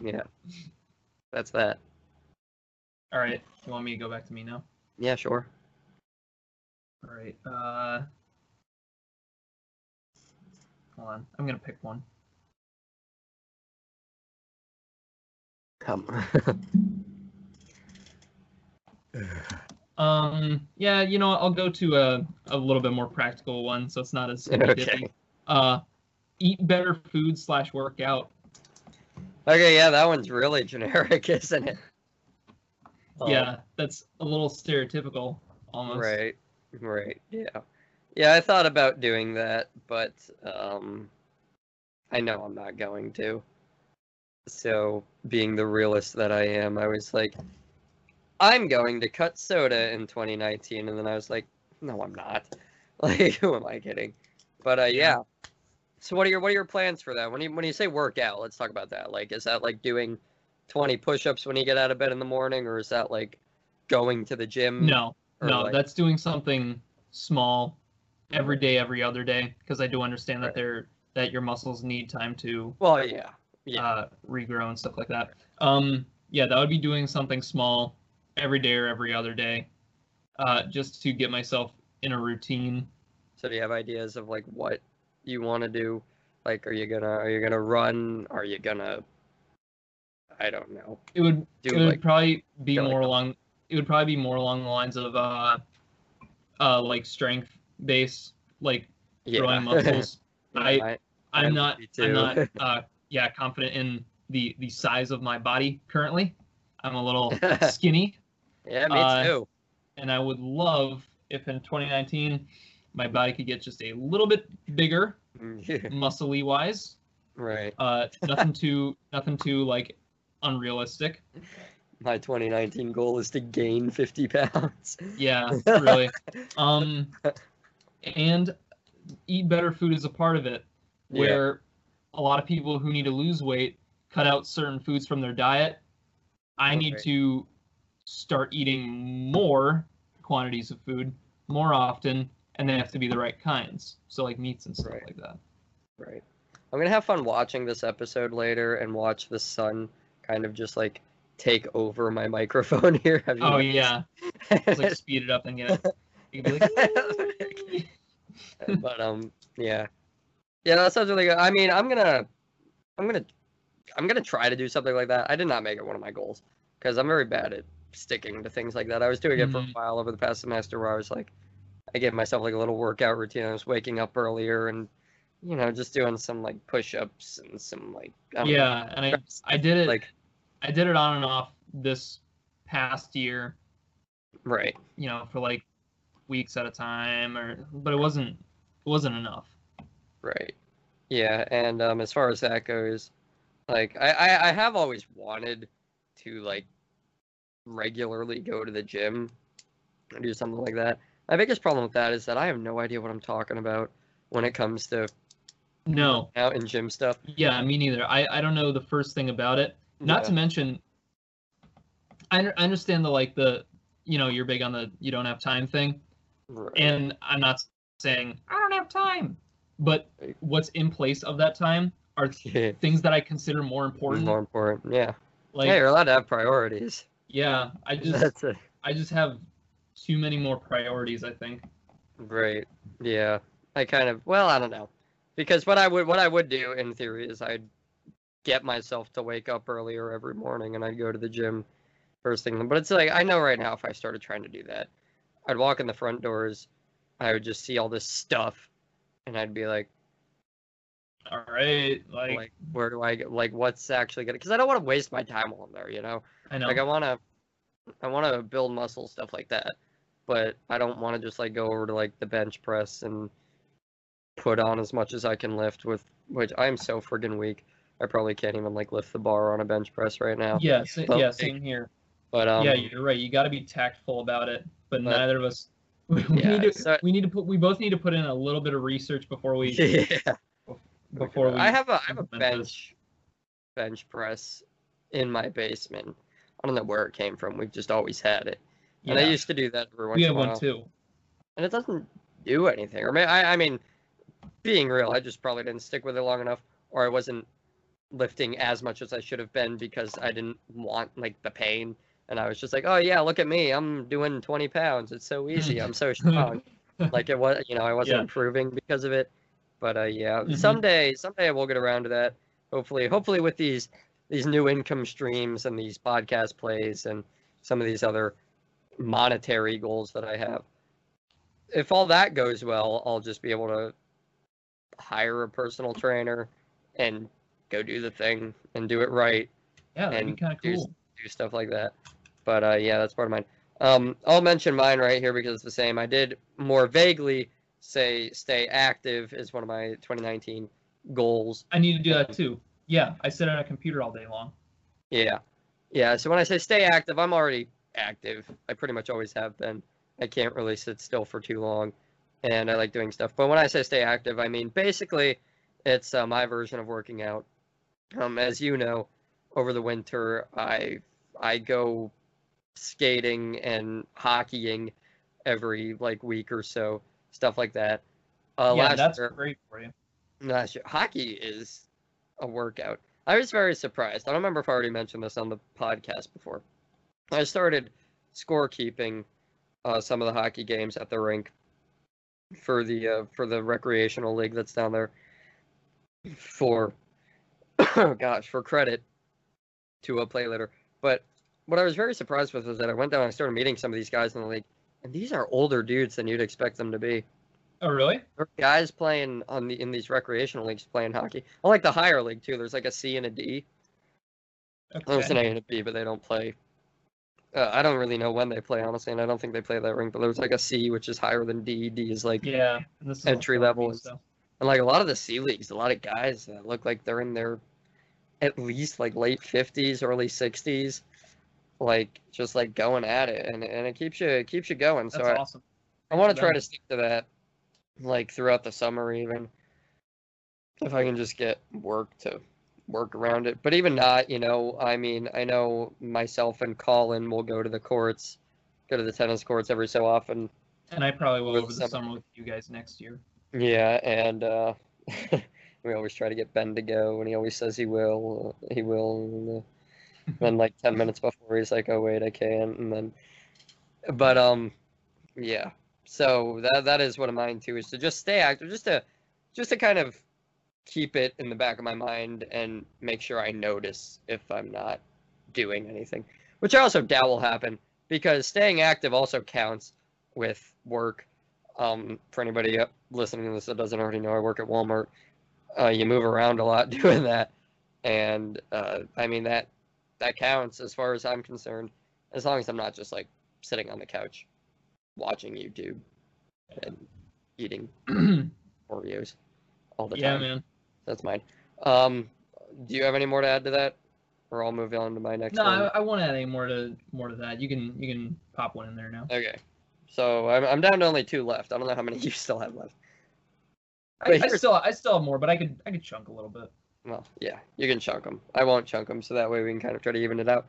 yeah, that's that. All right. You want me to go back to me now? Yeah, sure. All right. Uh, hold on. I'm gonna pick one. Come. Um. Yeah. You know, I'll go to a a little bit more practical one, so it's not as Okay. Uh, eat better food slash workout. Okay, yeah, that one's really generic, isn't it? Um, yeah, that's a little stereotypical almost. Right, right, yeah, yeah. I thought about doing that, but um, I know I'm not going to. So, being the realist that I am, I was like, I'm going to cut soda in 2019, and then I was like, no, I'm not. Like, who am I kidding? But uh, yeah. So, what are your what are your plans for that? When you when you say workout, let's talk about that. Like, is that like doing 20 push-ups when you get out of bed in the morning, or is that like going to the gym? No, no, like- that's doing something small every day, every other day, because I do understand Right. that they're that your muscles need time to Well, yeah, yeah. uh, regrow and stuff like that. Um, yeah, that would be doing something small every day or every other day, uh, just to get myself in a routine. So do you have ideas of like what you want to do? Like, are you gonna are you gonna run? Are you gonna? I don't know. It would Do it would like probably be feel like more along. It would probably be more along the lines of uh, uh, like strength base, like yeah. growing muscles. I I, I I'm not I'm not uh yeah confident in the the size of my body currently. I'm a little skinny, yeah, me uh, too. and I would love if in 2019 my body could get just a little bit bigger, muscly wise. right. Uh, nothing too nothing too like unrealistic. My 2019 goal is to gain 50 pounds. Yeah, really. Um, and eat better food is a part of it. Yeah. Where a lot of people who need to lose weight cut out certain foods from their diet. I need to start eating more quantities of food more often, and they have to be the right kinds. So like meats and stuff Right. like that. Right. I'm gonna have fun watching this episode later and watch the sun kind of just like take over my microphone here. Have you Oh noticed? yeah, just like speed it up and get it. You can be like, but um yeah yeah that sounds really good i mean i'm gonna i'm gonna i'm gonna try to do something like that i did not make it one of my goals because i'm very bad at sticking to things like that i was doing it for a Mhm. while over the past semester where i was like i gave myself like a little workout routine i was waking up earlier and you know just doing some like push-ups and some like I don't know, yeah, and I. I did it. like I did it on and off this past year. right you know, for like weeks at a time or but it wasn't it wasn't enough. Right. Yeah, and um, as far as that goes, like I, I, I have always wanted to like regularly go to the gym and do something like that. My biggest problem with that is that I have no idea what I'm talking about when it comes to No. out and gym stuff. Yeah, me neither. I I don't know the first thing about it. Not to mention I, I understand the like the you know, you're big on the you don't have time thing, Right. and I'm not saying I don't have time, but what's in place of that time are Yeah. things that I consider more important. More important. Yeah. Like, yeah, you're allowed to have priorities. yeah, I just. I just have too many more priorities. I think. Right. Yeah. I kind of well, I don't know. Because what I would what I would do in theory is I'd get myself to wake up earlier every morning and I'd go to the gym first thing. But it's like I know right now if I started trying to do that, I'd walk in the front doors, I would just see all this stuff and I'd be like All right, like, like where do I get like what's actually gonna because I don't want to waste my time on there, you know? I know. Like I wanna I wanna build muscle, stuff like that. But I don't wanna just like go over to like the bench press and put on as much as I can lift with which I'm so friggin' weak. I probably can't even like lift the bar on a bench press right now. yeah, But, yeah, same here. But um yeah, you're right. You got to be tactful about it, but, But- neither of us. We Yeah, need to. so- we need to put. We both need to put in a little bit of research before we. yeah. Before we. I have a I have a bench bench press in my basement. I don't know where it came from. We've just always had it. And I used to do that every once we in a while. one too. and it doesn't do anything. Or I, I mean, being real, I just probably didn't stick with it long enough, or I wasn't lifting as much as I should have been because I didn't want like the pain, and I was just like, oh yeah, look at me, I'm doing 20 pounds, it's so easy, I'm so strong. like it was, you know, I wasn't Yeah. improving because of it, but uh, yeah, Mhm. someday, someday we'll get around to that. Hopefully, hopefully with these these new income streams and these podcast plays and some of these other monetary goals that I have. If all that goes well, I'll just be able to hire a personal trainer and go do the thing and do it right, Yeah, that'd be and kind of cool. do stuff like that. But uh, yeah, that's part of mine. Um, I'll mention mine right here because it's the same. I did more vaguely say stay active is one of my 2019 goals. I need to do that too. Yeah, I sit on a computer all day long. Yeah. Yeah. So when I say stay active, I'm already active. I pretty much always have been. I can't really sit still for too long. And I like doing stuff. But when I say stay active, I mean basically it's uh, my version of working out. Um, as you know, over the winter, I I go skating and hockeying every like week or so, stuff like that. Uh, yeah, last that's year, great for you. last year. Hockey is a workout. I was very surprised. I don't remember if I already mentioned this on the podcast before. I started scorekeeping uh, some of the hockey games at the rink for the uh, for the recreational league that's down there. For gosh, for credit to a play later. But what I was very surprised with was that I went down and I started meeting some of these guys in the league, and these are older dudes than you'd expect them to be. Oh, really? There are guys playing on the in these recreational leagues playing hockey. I like the higher league too. There's like a C and a D. There's an A and a B, but they don't play. Uh, I don't really know when they play, honestly, and I don't think they play that ring. But there's like a C, which is higher than D. D is like, Yeah. Is Entry level me, is- and like a lot of the C leagues, a lot of guys that look like they're in their at least like late 50s, early 60s, like just like going at it, and and it keeps you it keeps you going. That's so I, awesome. I want to try to stick to that, like throughout the summer, even if I can just get work to work around it. But even not, you know, I mean, I know myself and Colin will go to the courts, go to the tennis courts every so often. And I probably will over the summer with you guys next year. Yeah, and uh, we always try to get Ben to go, and he always says he will, uh, he will. And, uh, then like ten minutes before, he's like, "Oh wait, I can't," and then, but um, yeah. So that that is one of mine too, is to just stay active, just to, just to kind of keep it in the back of my mind and make sure I notice if I'm not doing anything, which I also doubt will happen because staying active also counts with work. Um, for anybody listening to this that doesn't already know, I work at Walmart. Uh, you move around a lot doing that, and uh, I mean that that counts as far as I'm concerned. As long as I'm not just like sitting on the couch watching YouTube and eating Oreos all the yeah, time. Yeah, man. That's mine. Um, do you have any more to add to that, or I'll move on to my next No, one? I, I won't add any more to more to that. You can you can pop one in there now. Okay. So I'm I'm down to only two left. I don't know how many you still have left. I, I still I still have more, but I could I could chunk a little bit. Well, yeah, you can chunk them. I won't chunk them, so that way we can kind of try to even it out.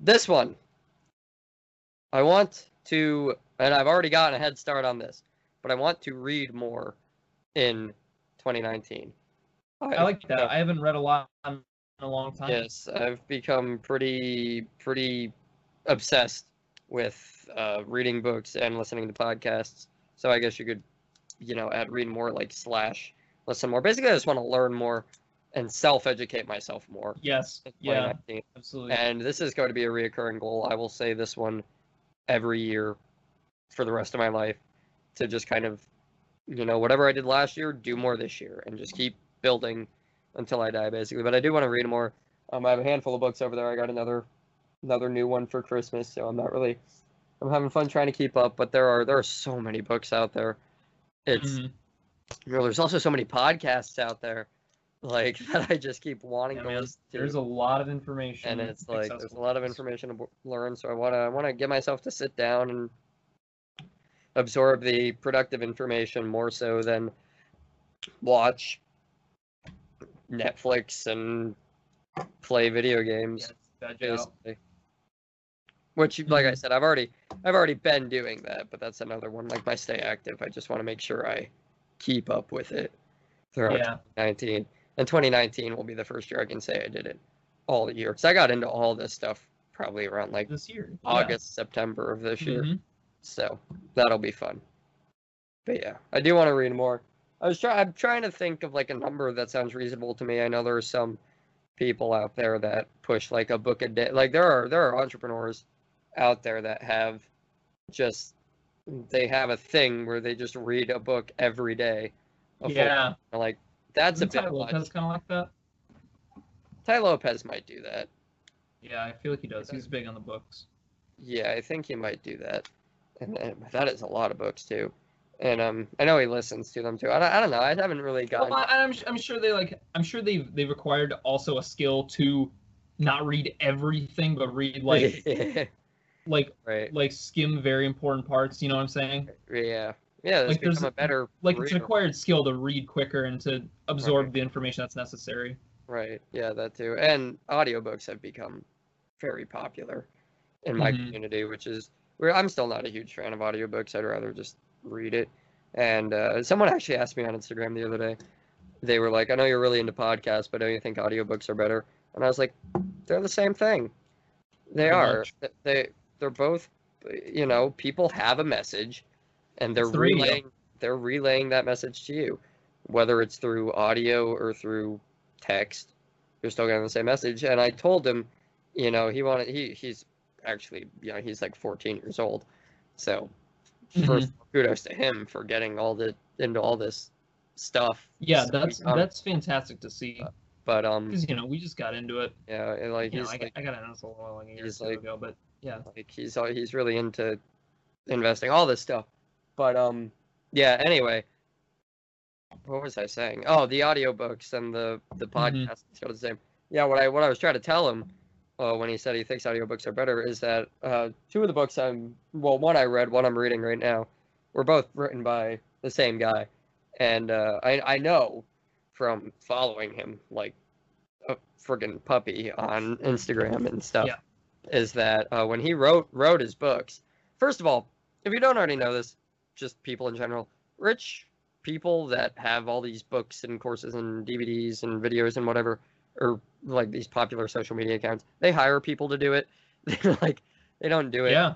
This one, I want to, and I've already gotten a head start on this, but I want to read more in 2019. I like that. I haven't read a lot in a long time. Yes, I've become pretty pretty obsessed with uh, reading books and listening to podcasts. So I guess you could, you know, add read more like slash listen more. Basically, I just want to learn more and self-educate myself more. Yes. Yeah. 2019. Absolutely. And this is going to be a reoccurring goal. I will say this one every year for the rest of my life to just kind of, you know, whatever I did last year, do more this year and just keep building until I die, basically. But I do want to read more. Um, I have a handful of books over there. I got another another new one for Christmas, so I'm not really I'm having fun trying to keep up. But there are there are so many books out there. It's Mhm. you know, there's also so many podcasts out there, like that I just keep wanting Yeah, to man, listen to There's a lot of information. and it's like there's a lot of information to learn so i want to i want to get myself to sit down and absorb the productive information more so than watch netflix and play video games Yeah, it's veg out. basically which like i said i've already i've already been doing that but that's another one like my stay active i just want to make sure i keep up with it throughout Yeah. 2019 and 2019 will be the first year i can say i did it all year because i got into all this stuff probably around like This year. yeah. august september of this year Mhm. so that'll be fun but yeah i do want to read more i was trying i'm trying to think of like a number that sounds reasonable to me i know there are some people out there that push like a book a day like there are there are entrepreneurs out there that have just they have a thing where they just read a book every day Yeah. like that's a Isn't bit Tai Lopez kind of like that. Tai Lopez might do that. Yeah, I feel like he does. He's big on the books. Yeah, I think he might do that. And, and that is a lot of books too. And um, I know he listens to them too. I don't, I don't know. I haven't really gotten. Well, I, I'm I'm sure they like. I'm sure they they required also a skill to not read everything, but read like like right. like skim very important parts. You know what I'm saying? Yeah. Yeah. Like, there's a better. Like it's an acquired skill to read quicker and to absorb Right. the information that's necessary. Right. Yeah, that too. And audiobooks have become very popular in my Mhm. community, which is where I'm still not a huge fan of audiobooks. I'd rather just read it. And uh, someone actually asked me on Instagram the other day. They were like, "I know you're really into podcasts, but don't you think audiobooks are better?" And I was like, "They're the same thing. They Pretty are. much. They they're both. You know, people have a message, and they're radio. relaying they're relaying that message to you, whether it's through audio or through text. You're still getting the same message. And I told him, you know, he wanted he he's actually you know he's like 14 years old, so Mm-hmm. first kudos to him for getting all the into all this stuff. Yeah, So, that's um, that's fantastic to see But um, because you know we just got into it. yeah, and like You know, he's I, got like, I got into this a little like a year he's like- ago, but yeah. like he's uh, he's really into investing all this stuff. But um, yeah. Anyway, what was I saying? Oh, the audiobooks and the the Mhm. podcast are the same. Yeah, what I what I was trying to tell him uh, when he said he thinks audiobooks are better is that uh, two of the books I'm well, one I read, one I'm reading right now, were both written by the same guy, and uh, I I know from following him like a friggin' puppy on Instagram and stuff Yeah. is that uh, when he wrote wrote his books, first of all, if you don't already know this, just people in general, rich people that have all these books and courses and DVDs and videos and whatever, or like these popular social media accounts, they hire people to do it. They're like they don't do it. Yeah,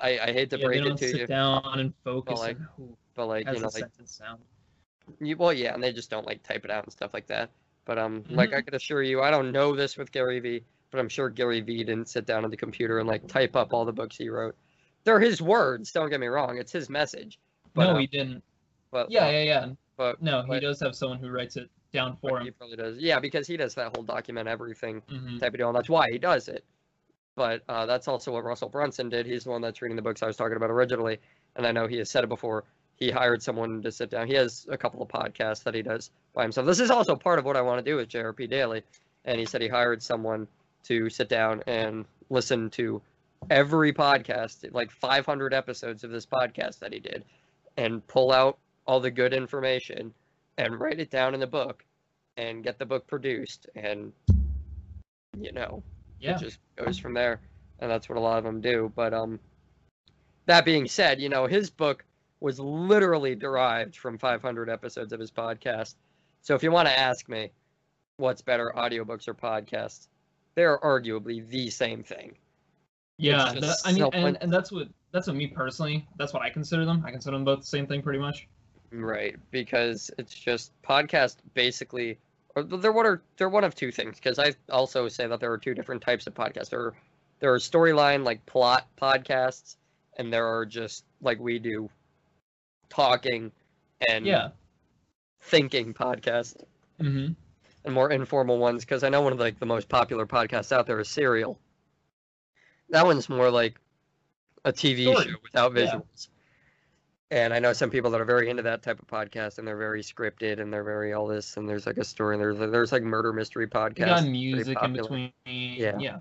I, I hate to yeah they break it to sit you, down and focus like, on who but like you know, like you, well, yeah, and they just don't like type it out and stuff like that. But um, like I could assure you, I don't know this with Gary Vee, but I'm sure Gary Vee didn't sit down at the computer and like type up all the books he wrote. They're his words. Don't get me wrong; it's his message. But, no, uh, he didn't. But Yeah, uh, yeah, yeah. but No, he but- does have someone who writes it down for he probably does. Yeah, because he does that whole document everything hmm type of deal, and that's why he does it. But uh, that's also what Russell Brunson did. He's the one that's reading the books I was talking about originally, and I know he has said it before. He hired someone to sit down. He has a couple of podcasts that he does by himself. This is also part of what I want to do with JRP Daily, and he said he hired someone to sit down and listen to every podcast, like 500 episodes of this podcast that he did, and pull out all the good information and write it down in the book and get the book produced and you know Yeah. it just goes from there and that's what a lot of them do but um that being said, you know, his book was literally derived from 500 episodes of his podcast. So if you want to ask me what's better, audiobooks or podcasts, they're arguably the same thing. Yeah, that, I mean, and, and that's what that's what me personally. That's what I consider them. I consider them both the same thing, pretty much. Right, because it's just podcast basically they're one or they're one of two things because I also say that there are two different types of podcasts. There are there are storyline like plot podcasts and there are just like we do talking and Yeah. thinking podcasts Mm-hmm. and more informal ones because I know one of like the most popular podcasts out there is Serial. That one's more like a TV Story. show without visuals. And I know some people that are very into that type of podcast and they're very scripted and they're very all this and there's like a story and there's there's like murder mystery You podcasts. got music in between. Yeah. Yeah.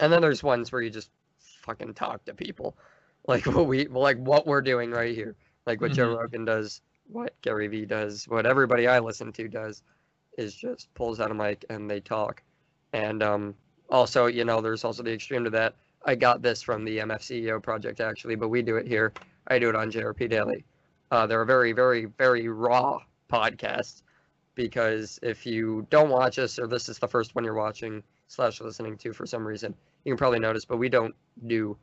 And then there's ones where you just fucking talk to people. Like what we like what we're doing right here. Like what Joe Mhm. Rogan does, what Gary Vee does, what everybody I listen to does is just pulls out a mic and they talk. And um also, you know, there's also the extreme to that. I got this from the MFCEO project actually, but we do it here. I do it on JRP Daily. Uh, they're a very, very, very raw podcast because if you don't watch us or this is the first one you're watching slash listening to for some reason, you can probably notice, but we don't do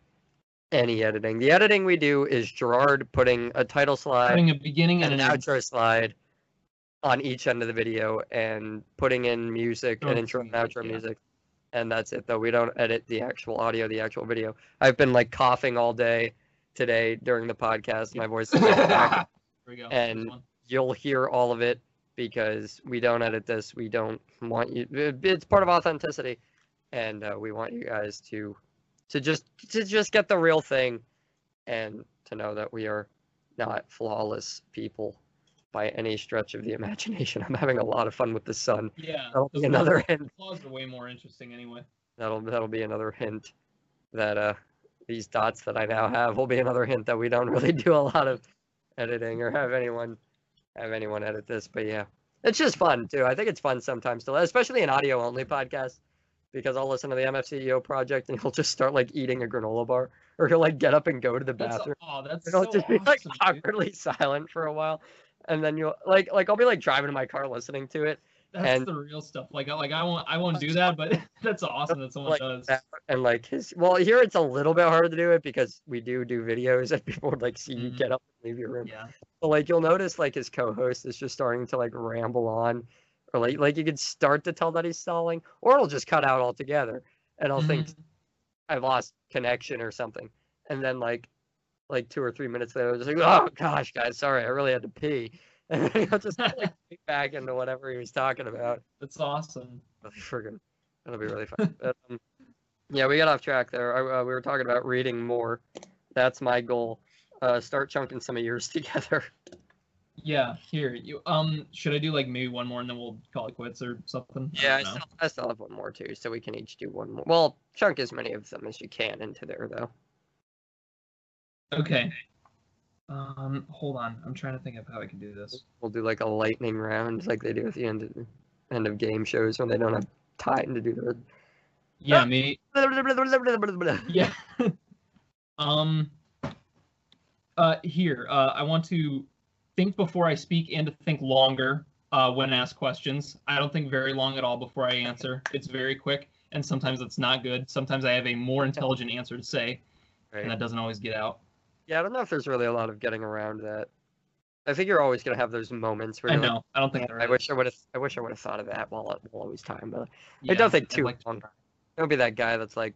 any editing. The editing we do is Gerard putting a title slide Having a beginning and an end. outro slide on each end of the video and putting in music Oh, and intro and outro yeah. music. And that's it though. We don't edit the actual audio, the actual video. I've been like coughing all day today during the podcast. My voice is back. There we go. And- You'll hear all of it because we don't edit this. We don't want you it's part of authenticity. And uh, we want you guys to to just to just get the real thing and to know that we are not flawless people by any stretch of the imagination. I'm having a lot of fun with the sun. Yeah. That'll be another hint. Flaws are way more interesting anyway. That'll that'll be another hint that uh these dots that I now have will be another hint that we don't really do a lot of editing or have anyone have anyone edit this. But yeah, it's just fun too. I think it's fun sometimes to especially an audio only podcast because I'll listen to the MFCEO project and he'll just start like eating a granola bar or he'll like get up and go to the bathroom. That's, oh, that's It'll so just be like awesome, awkwardly silent for a while. And then you'll like like I'll be like driving in my car listening to it That's and- the real stuff. Like, I- like I won't, I won't do that, but that's awesome that someone like does. that, and like his well here it's a little bit harder to do it because we do do videos and people would like see you Mhm. get up and leave your room Yeah. but like you'll notice like his co-host is just starting to like ramble on or like like you could start to tell that he's stalling or it'll just cut out altogether and i'll think Mhm. i lost connection or something and then like like two or three minutes later I was just like oh gosh guys sorry i really had to pee and then he'll just like back into whatever he was talking about That's awesome. really friggin' that'll be really fun. But, um, yeah, we got off track there. I, uh, we were talking about reading more. That's my goal. Uh, start chunking some of yours together. Yeah. Here, you um, should I do like maybe one more and then we'll call it quits or something? Yeah, I don't still, I still have one more too, so we can each do one more. Well, chunk as many of them as you can into there, though. Okay. Um, hold on. I'm trying to think of how I can do this. We'll do like a lightning round, like they do at the end of end of game shows when they don't have time to do the. Yeah, me. Yeah. um. Uh, here. Uh, I want to think before I speak and to think longer. Uh, when asked questions, I don't think very long at all before I answer. It's very quick, and sometimes it's not good. Sometimes I have a more intelligent answer to say, and that doesn't always get out. Yeah, I don't know if there's really a lot of getting around that. I think you're always gonna have those moments where I you're like, know. I don't think "Man, I wish I would have. I wish I would have thought of that while while I was time, but Yeah, it don't take too like to- Don't be that guy that's like,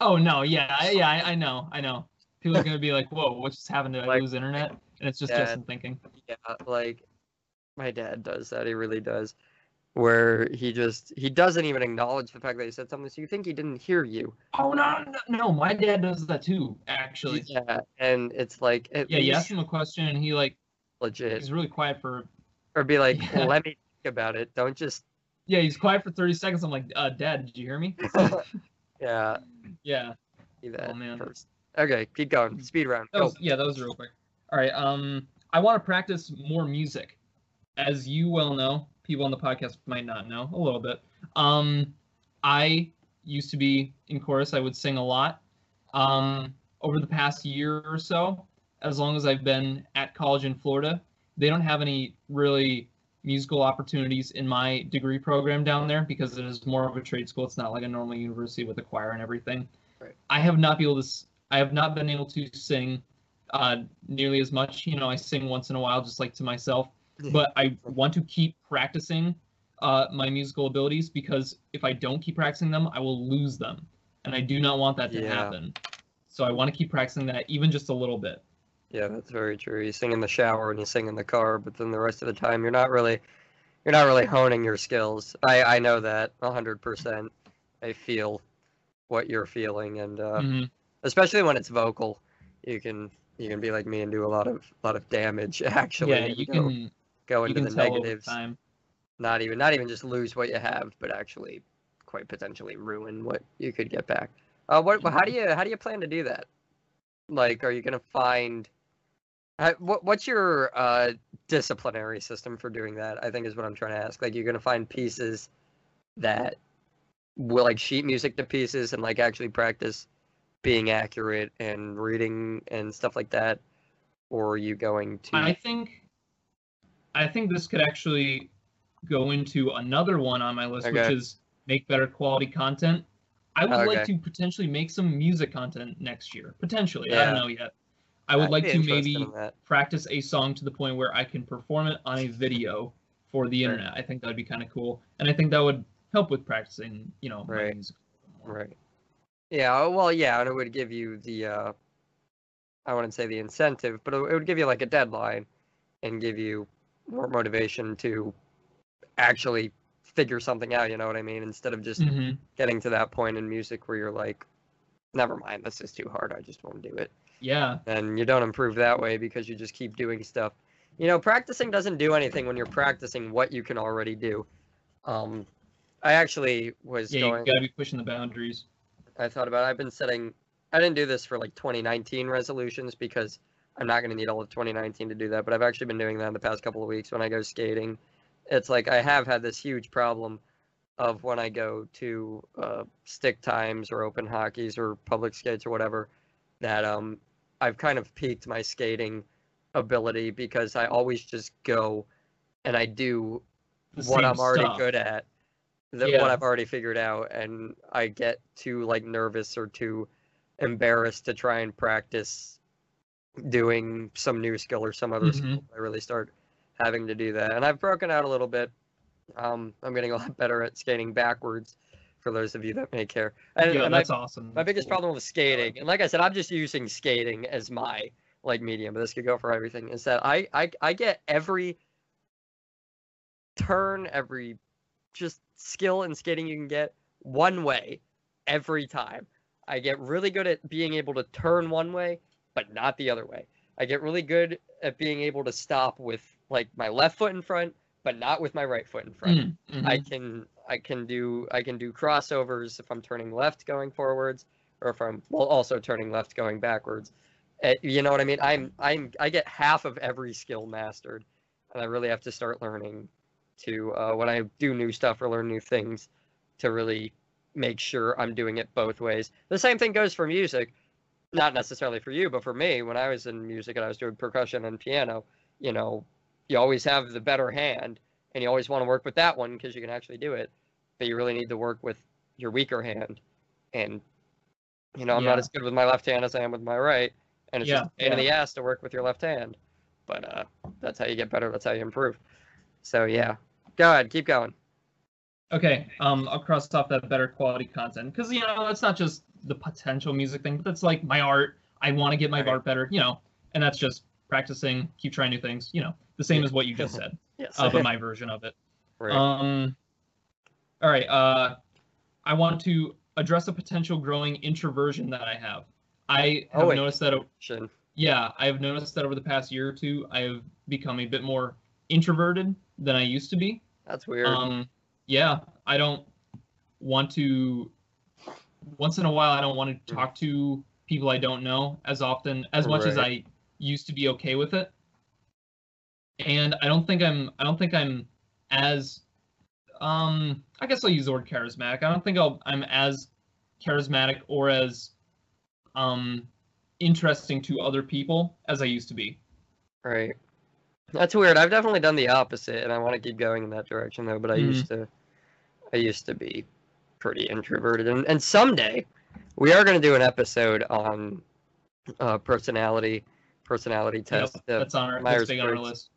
Oh no, yeah, I- yeah, I, I know, I know. People are gonna be like, "Whoa, what just happened? Did I Like- lose internet?" And it's just. Justin thinking. yeah, like my dad does that. He really does. Where he just he doesn't even acknowledge the fact that he said something, so you think he didn't hear you. Oh no, no, no, my dad does that too, actually. Yeah, and it's like Yeah, you ask him a question and he like legit, he's really quiet for or be like, Yeah. let me think about it. Don't just yeah, he's quiet for 30 seconds. I'm like, uh, Dad, did you hear me? yeah. yeah, Oh, man. first. Okay, keep going. Speed round. that was yeah, that was real quick. All right, um, I want to practice more music, as you well know. People on the podcast might not know a little bit. Um, I used to be in chorus, I would sing a lot. Um, over the past year or so, as long as I've been at college in Florida, they don't have any really musical opportunities in my degree program down there because it is more of a trade school. It's not like a normal university with a choir and everything. Right. I have not been able to. I have not been able to sing uh, nearly as much. You know, I sing once in a while, just like to myself. But I want to keep practicing uh, my musical abilities because if I don't keep practicing them, I will lose them, and I do not want that to Yeah. happen. So I want to keep practicing that even just a little bit. Yeah, that's very true. You sing in the shower and you sing in the car, but then the rest of the time you're not really you're not really honing your skills. I I know that 100%. I feel what you're feeling and uh Mhm. especially when it's vocal, you can you can be like me and do a lot of lot of damage actually. yeah, and you go, can go into the negatives. time. Not even not even just lose what you have, but actually quite potentially ruin what you could get back. Uh what how do you how do you plan to do that? Like are you to find uh, what what's your uh, disciplinary system for doing that? I think is what I'm trying to ask. Like, you're gonna find pieces that will like sheet music to pieces and like actually practice being accurate and reading and stuff like that, or are you going to? I think I think this could actually go into another one on my list, which is make better quality content. I would like to potentially make some music content next year. Potentially, I don't know yet. I would I'd like to maybe practice a song to the point where I can perform it on a video for the internet. I think that would be kind of cool, and I think that would help with practicing, you know, my Right. music. a little bit more. Right. Yeah. Well, yeah, and it would give you the uh, I wouldn't say the incentive, but it would give you like a deadline and give you more motivation to actually figure something out. You know what I mean? Instead of just Mhm. getting to that point in music where you're like, never mind, this is too hard. I just won't do it. Yeah. And you don't improve that way because you just keep doing stuff. You know, practicing doesn't do anything when you're practicing what you can already do. Um, I actually was Yeah, going. you gotta be pushing the boundaries. I thought about. It. I've been setting. I didn't do this for like 2019 resolutions because I'm not going to need all of 2019 to do that. But I've actually been doing that in the past couple of weeks when I go skating. It's like I have had this huge problem of when I go to uh, stick times or open hockeys or public skates or whatever that um I've kind of peaked my skating ability because I always just go and I do The what I'm already stuff. good at, that Yeah. what I've already figured out, and I get too like nervous or too embarrassed to try and practice doing some new skill or some other skill. I really start having to do that, and I've broken out a little bit. Um, I'm getting a lot better at skating backwards. For those of you that may care, and, yeah, and my, that's awesome. my biggest problem with skating, and like I said, I'm just using skating as my like medium, but this could go for everything. Is that I I I get every turn, every just skill in skating you can get one way every time. I get really good at being able to turn one way, but not the other way. I get really good at being able to stop with like my left foot in front, but not with my right foot in front. Mm, mhm. I can I can do I can do crossovers if I'm turning left going forwards, or if I'm well also turning left going backwards. Uh, you know what I mean? I'm I'm I get half of every skill mastered, and I really have to start learning to uh, when I do new stuff or learn new things to really make sure I'm doing it both ways. The same thing goes for music, not necessarily for you, but for me when I was in music and I was doing percussion and piano. You know, you always have the better hand and you always want to work with that one because you can actually do it but you really need to work with your weaker hand. And you know i'm not as good with my left hand as i am with my right and it's just Yeah, a pain in the ass to work with your left hand but uh that's how you get better that's how you improve. So yeah. Go ahead keep going. Okay, um, I'll cross off that better quality content because you know that's not just the potential music thing, but that's like my art. I want to get my Right. art better, you know, and that's just practicing, keep trying new things, you know, the same Yeah. as what you just said, yes uh, but my version of it. right. Um, all right, uh, I want to address a potential growing introversion that I have. I have Oh, noticed that Should- yeah, I have noticed that over the past year or two, I have become a bit more introverted than I used to be. that's weird Um, yeah, I don't want to. Once in a while, I don't want to talk to people I don't know as often, as much as I used to be okay with it. And I don't think I'm. I don't think I'm as. Um, I guess I'll use the word charismatic. I don't think I'll, I'm as charismatic or as um interesting to other people as I used to be. Right. That's weird. I've definitely done the opposite, and I want to keep going in that direction though. But I Mhm. used to, I used to be pretty introverted, and and someday we are going to do an episode on uh, personality, personality test, the that's on our that's Myers big on our list.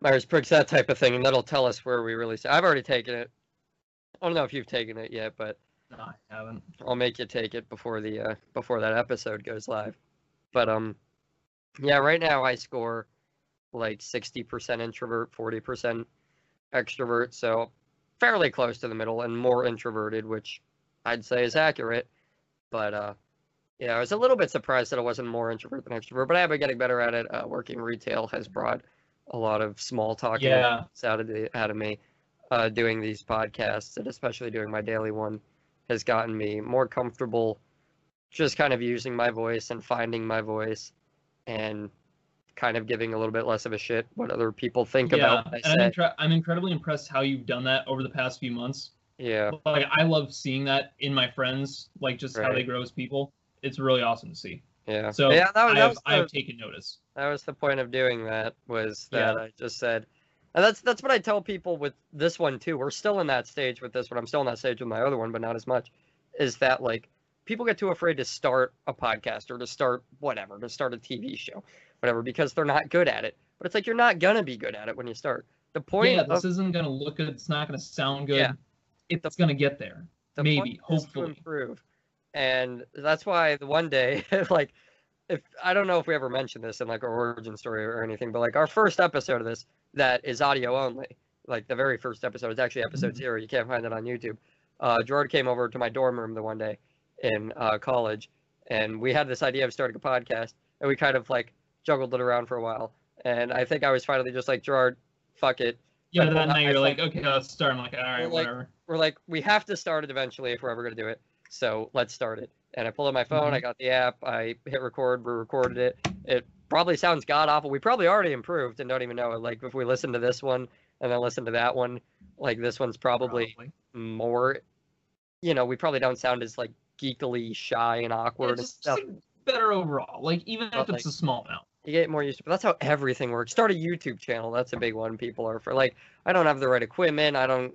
Myers Briggs, that type of thing, and that'll tell us where we really. St- I've already taken it. I don't know if you've taken it yet, but No, I haven't. I'll make you take it before the uh, before that episode goes live. But um, yeah, right now I score like sixty percent introvert, forty percent extrovert, so fairly close to the middle and more introverted, which I'd say is accurate. But uh, yeah, I was a little bit surprised that I wasn't more introvert than extrovert, but I have been getting better at it. Uh, working retail has brought a lot of small talk Yeah. out of the, out of me. Uh, doing these podcasts and especially doing my daily one has gotten me more comfortable just kind of using my voice and finding my voice and kind of giving a little bit less of a shit what other people think yeah, about and I'm, incre- I'm incredibly impressed how you've done that over the past few months. Yeah, Like I love seeing that in my friends, like just how they grow as people. It's really awesome to see. yeah. So yeah, that was, I, have, was I have taken notice. that was the point of doing that was Yeah. that I just said and that's that's what I tell people with this one too. We're still in that stage with this one. I'm still in that stage with my other one, but not as much. Is that like people get too afraid to start a podcast or to start whatever, to start a TV show, whatever, because they're not good at it. But it's like you're not gonna be good at it when you start. The point yeah, of this isn't gonna look good. It's not gonna sound good. Yeah. It's gonna get there. the maybe, point is to hopefully. improve. And that's why the one day, like, if I don't know if we ever mentioned this in like our origin story or anything, but like our first episode of this that is audio only, like the very first episode it's actually episode Mhm. zero. You can't find it on YouTube. Uh, Gerard came over to my dorm room the one day in uh, college, and we had this idea of starting a podcast, and we kind of like juggled it around for a while. And I think I was finally just like Gerard, fuck it, Yeah, Like, that well, night you're like, okay, let's start. I'm like, all right, like, whatever. we're like, we have to start it eventually if we're ever going to do it. So let's start it. And I pulled up my phone, mm-hmm. I got the app, I hit record, we recorded it. It probably sounds god awful. We probably already improved and don't even know it. Like if we listen to this one and then listen to that one, like this one's probably, more, you know, we probably don't sound as like geekily shy and Yeah, awkward and just, stuff. just, like, better overall. Like even But, if it's like- a small amount. You get more used to, but that's how everything works. Start a YouTube channel. That's a big one. People are for like, I don't have the right equipment. I don't,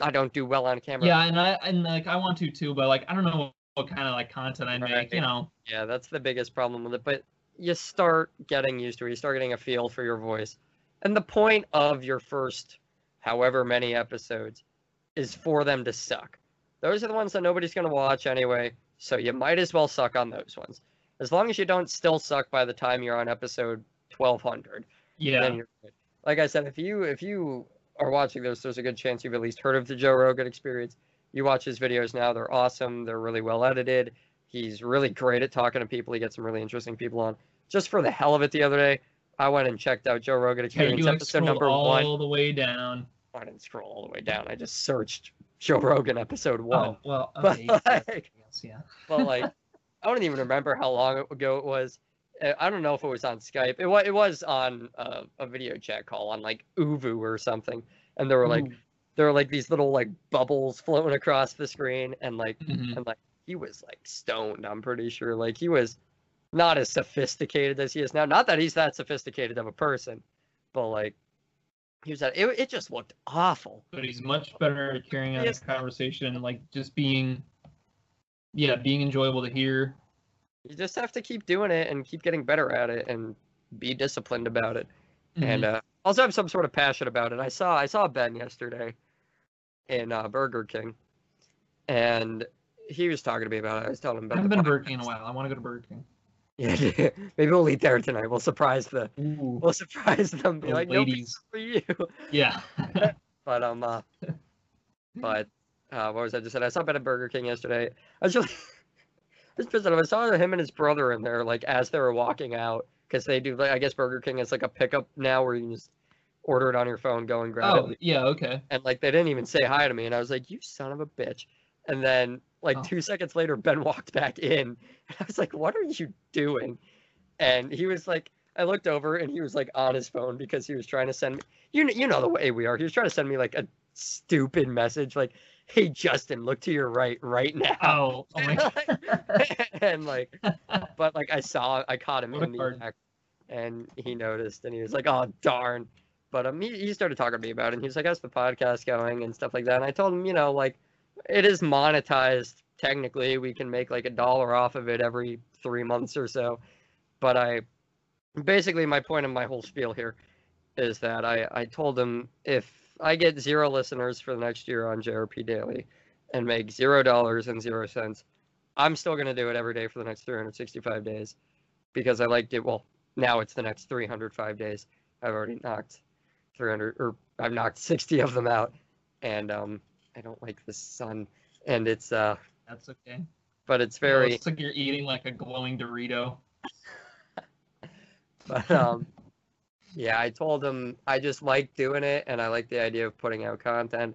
I don't do well on camera. Yeah, and I and like I want to too, but like I don't know what, kind of like content I make. Right. You know. Yeah, that's the biggest problem with it. But you start getting used to it. You start getting a feel for your voice. And the point of your first however many episodes is for them to suck. Those are the ones that nobody's going to watch anyway. So you might as well suck on those ones. As long as you don't still suck by the time you're on episode 1200 Yeah. then you're good. Like I said, if you if you are watching this, there's a good chance you've at least heard of the Joe Rogan experience. You watch his videos now; they're awesome. They're really well edited. He's really great at talking to people. He gets some really interesting people on. Just for the hell of it, the other day, I went and checked out Joe Rogan Yeah, Experience like episode number all one. the way down. I didn't scroll all the way down. I just searched Joe Rogan episode oh, one. Oh well, But, like- yes, yeah. but like I don't even remember how long ago it was. Uh, I don't know if it was on Skype. It was it was on uh, a video chat call on like Uvu or something, and there were like Ooh. there were like these little like bubbles floating across the screen, and like Mhm. and like he was like stoned. I'm pretty sure like he was not as sophisticated as he is now. Not that he's that sophisticated of a person, but like he was that. It, it just looked awful. but he's much better at carrying on a conversation and like just being yeah being enjoyable to hear You just have to keep doing it and keep getting better at it and be disciplined about it. and Mhm. uh, also have some sort of passion about it. I saw I saw Ben yesterday in uh, Burger King, and he was talking to me about it. I was telling him about. I haven't been to Burger King in a while I want to go to Burger King Yeah, maybe we'll eat there tonight. We'll surprise the Ooh, we'll surprise them. Be like, no ladies for you. yeah But um, uh, but uh, what was I just said? I saw Ben at Burger King yesterday. I was really, I was pissed at. I saw him and his brother in there, like as they were walking out, because they do. Like, I guess Burger King is like a pickup now, where you can just order it on your phone, go and grab oh it. Oh yeah okay And like they didn't even say hi to me, and I was like, "You son of a bitch!" And then like Oh. two seconds later, Ben walked back in, and I was like, "What are you doing?" And he was like, I looked over, and he was like on his phone because he was trying to send me. You you know the way we are. He was trying to send me like a stupid message. Like "Hey Justin, look to your right right now." Oh, oh my god. and like, but like I saw, I caught him What in the card. act, and he noticed, and he was like, "Oh darn!" But um, he, he started talking to me about it. And he was like, "How's the podcast going?" and stuff like that. And I told him, you know, like, it is monetized technically. We can make like a dollar off of it every three months or so. But I, basically, my point of my whole spiel here is that I I told him if I get zero listeners for the next year on JRP Daily and make zero dollars and zero cents, I'm still gonna do it every day for the next 365 days because I liked it. Well, now it's the next 305 days. I've already knocked 300 or I've knocked 60 of them out, and um, I don't like the sun, and it's uh, That's okay. but it's It very, looks like you're eating like a glowing Dorito. but um, yeah, I told him I just like doing it, and I like the idea of putting out content.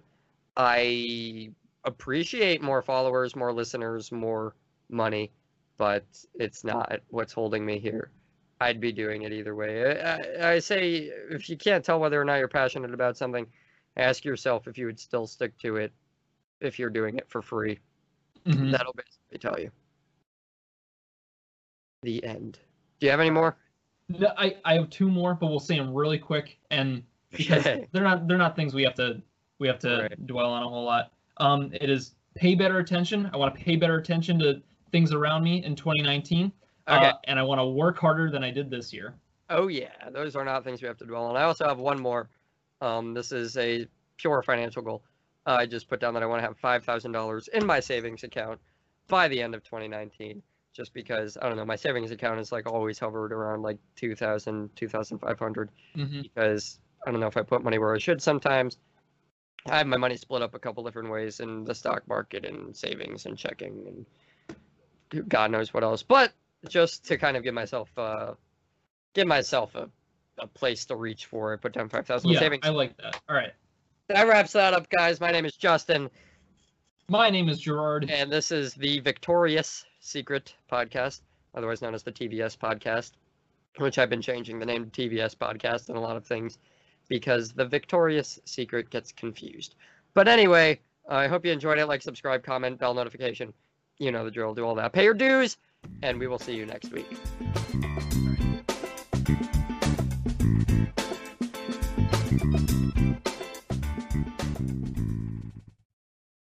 I appreciate more followers, more listeners, more money, but it's not what's holding me here. I'd be doing it either way. I, I, say if you can't tell whether or not you're passionate about something, ask yourself if you would still stick to it if you're doing it for free. Mhm. That'll basically tell you. The end. Do you have any more? No, I, I have two more, but we'll say them really quick, and because they're not they're not things we have to we have to Right. dwell on a whole lot. Um, it is pay better attention. I want to pay better attention to things around me in 2019, Okay. uh, and I want to work harder than I did this year. Oh yeah, those are not things we have to dwell on. I also have one more. Um, this is a pure financial goal. Uh, I just put down that I want to have five thousand dollars in my savings account by the end of 2019. Just because I don't know, my savings account is like always hovered around like 2,000, 2,500. Mm-hmm. Because I don't know if I put money where I should sometimes. I have my money split up a couple different ways in the stock market and savings and checking and God knows what else. But just to kind of give myself uh, give myself a, a place to reach for. I put down five thousand Yeah, savings. I like that. All right. That wraps that up, guys. My name is Justin, My name is Gerard. and this is the Victorious Secret Podcast, otherwise known as the TVS Podcast, which I've been changing the name to TVS Podcast and a lot of things because the Victorious Secret gets confused. But anyway, I hope you enjoyed it. Like, subscribe, comment, bell notification. You know the drill. Do all that. Pay your dues, and we will see you next week.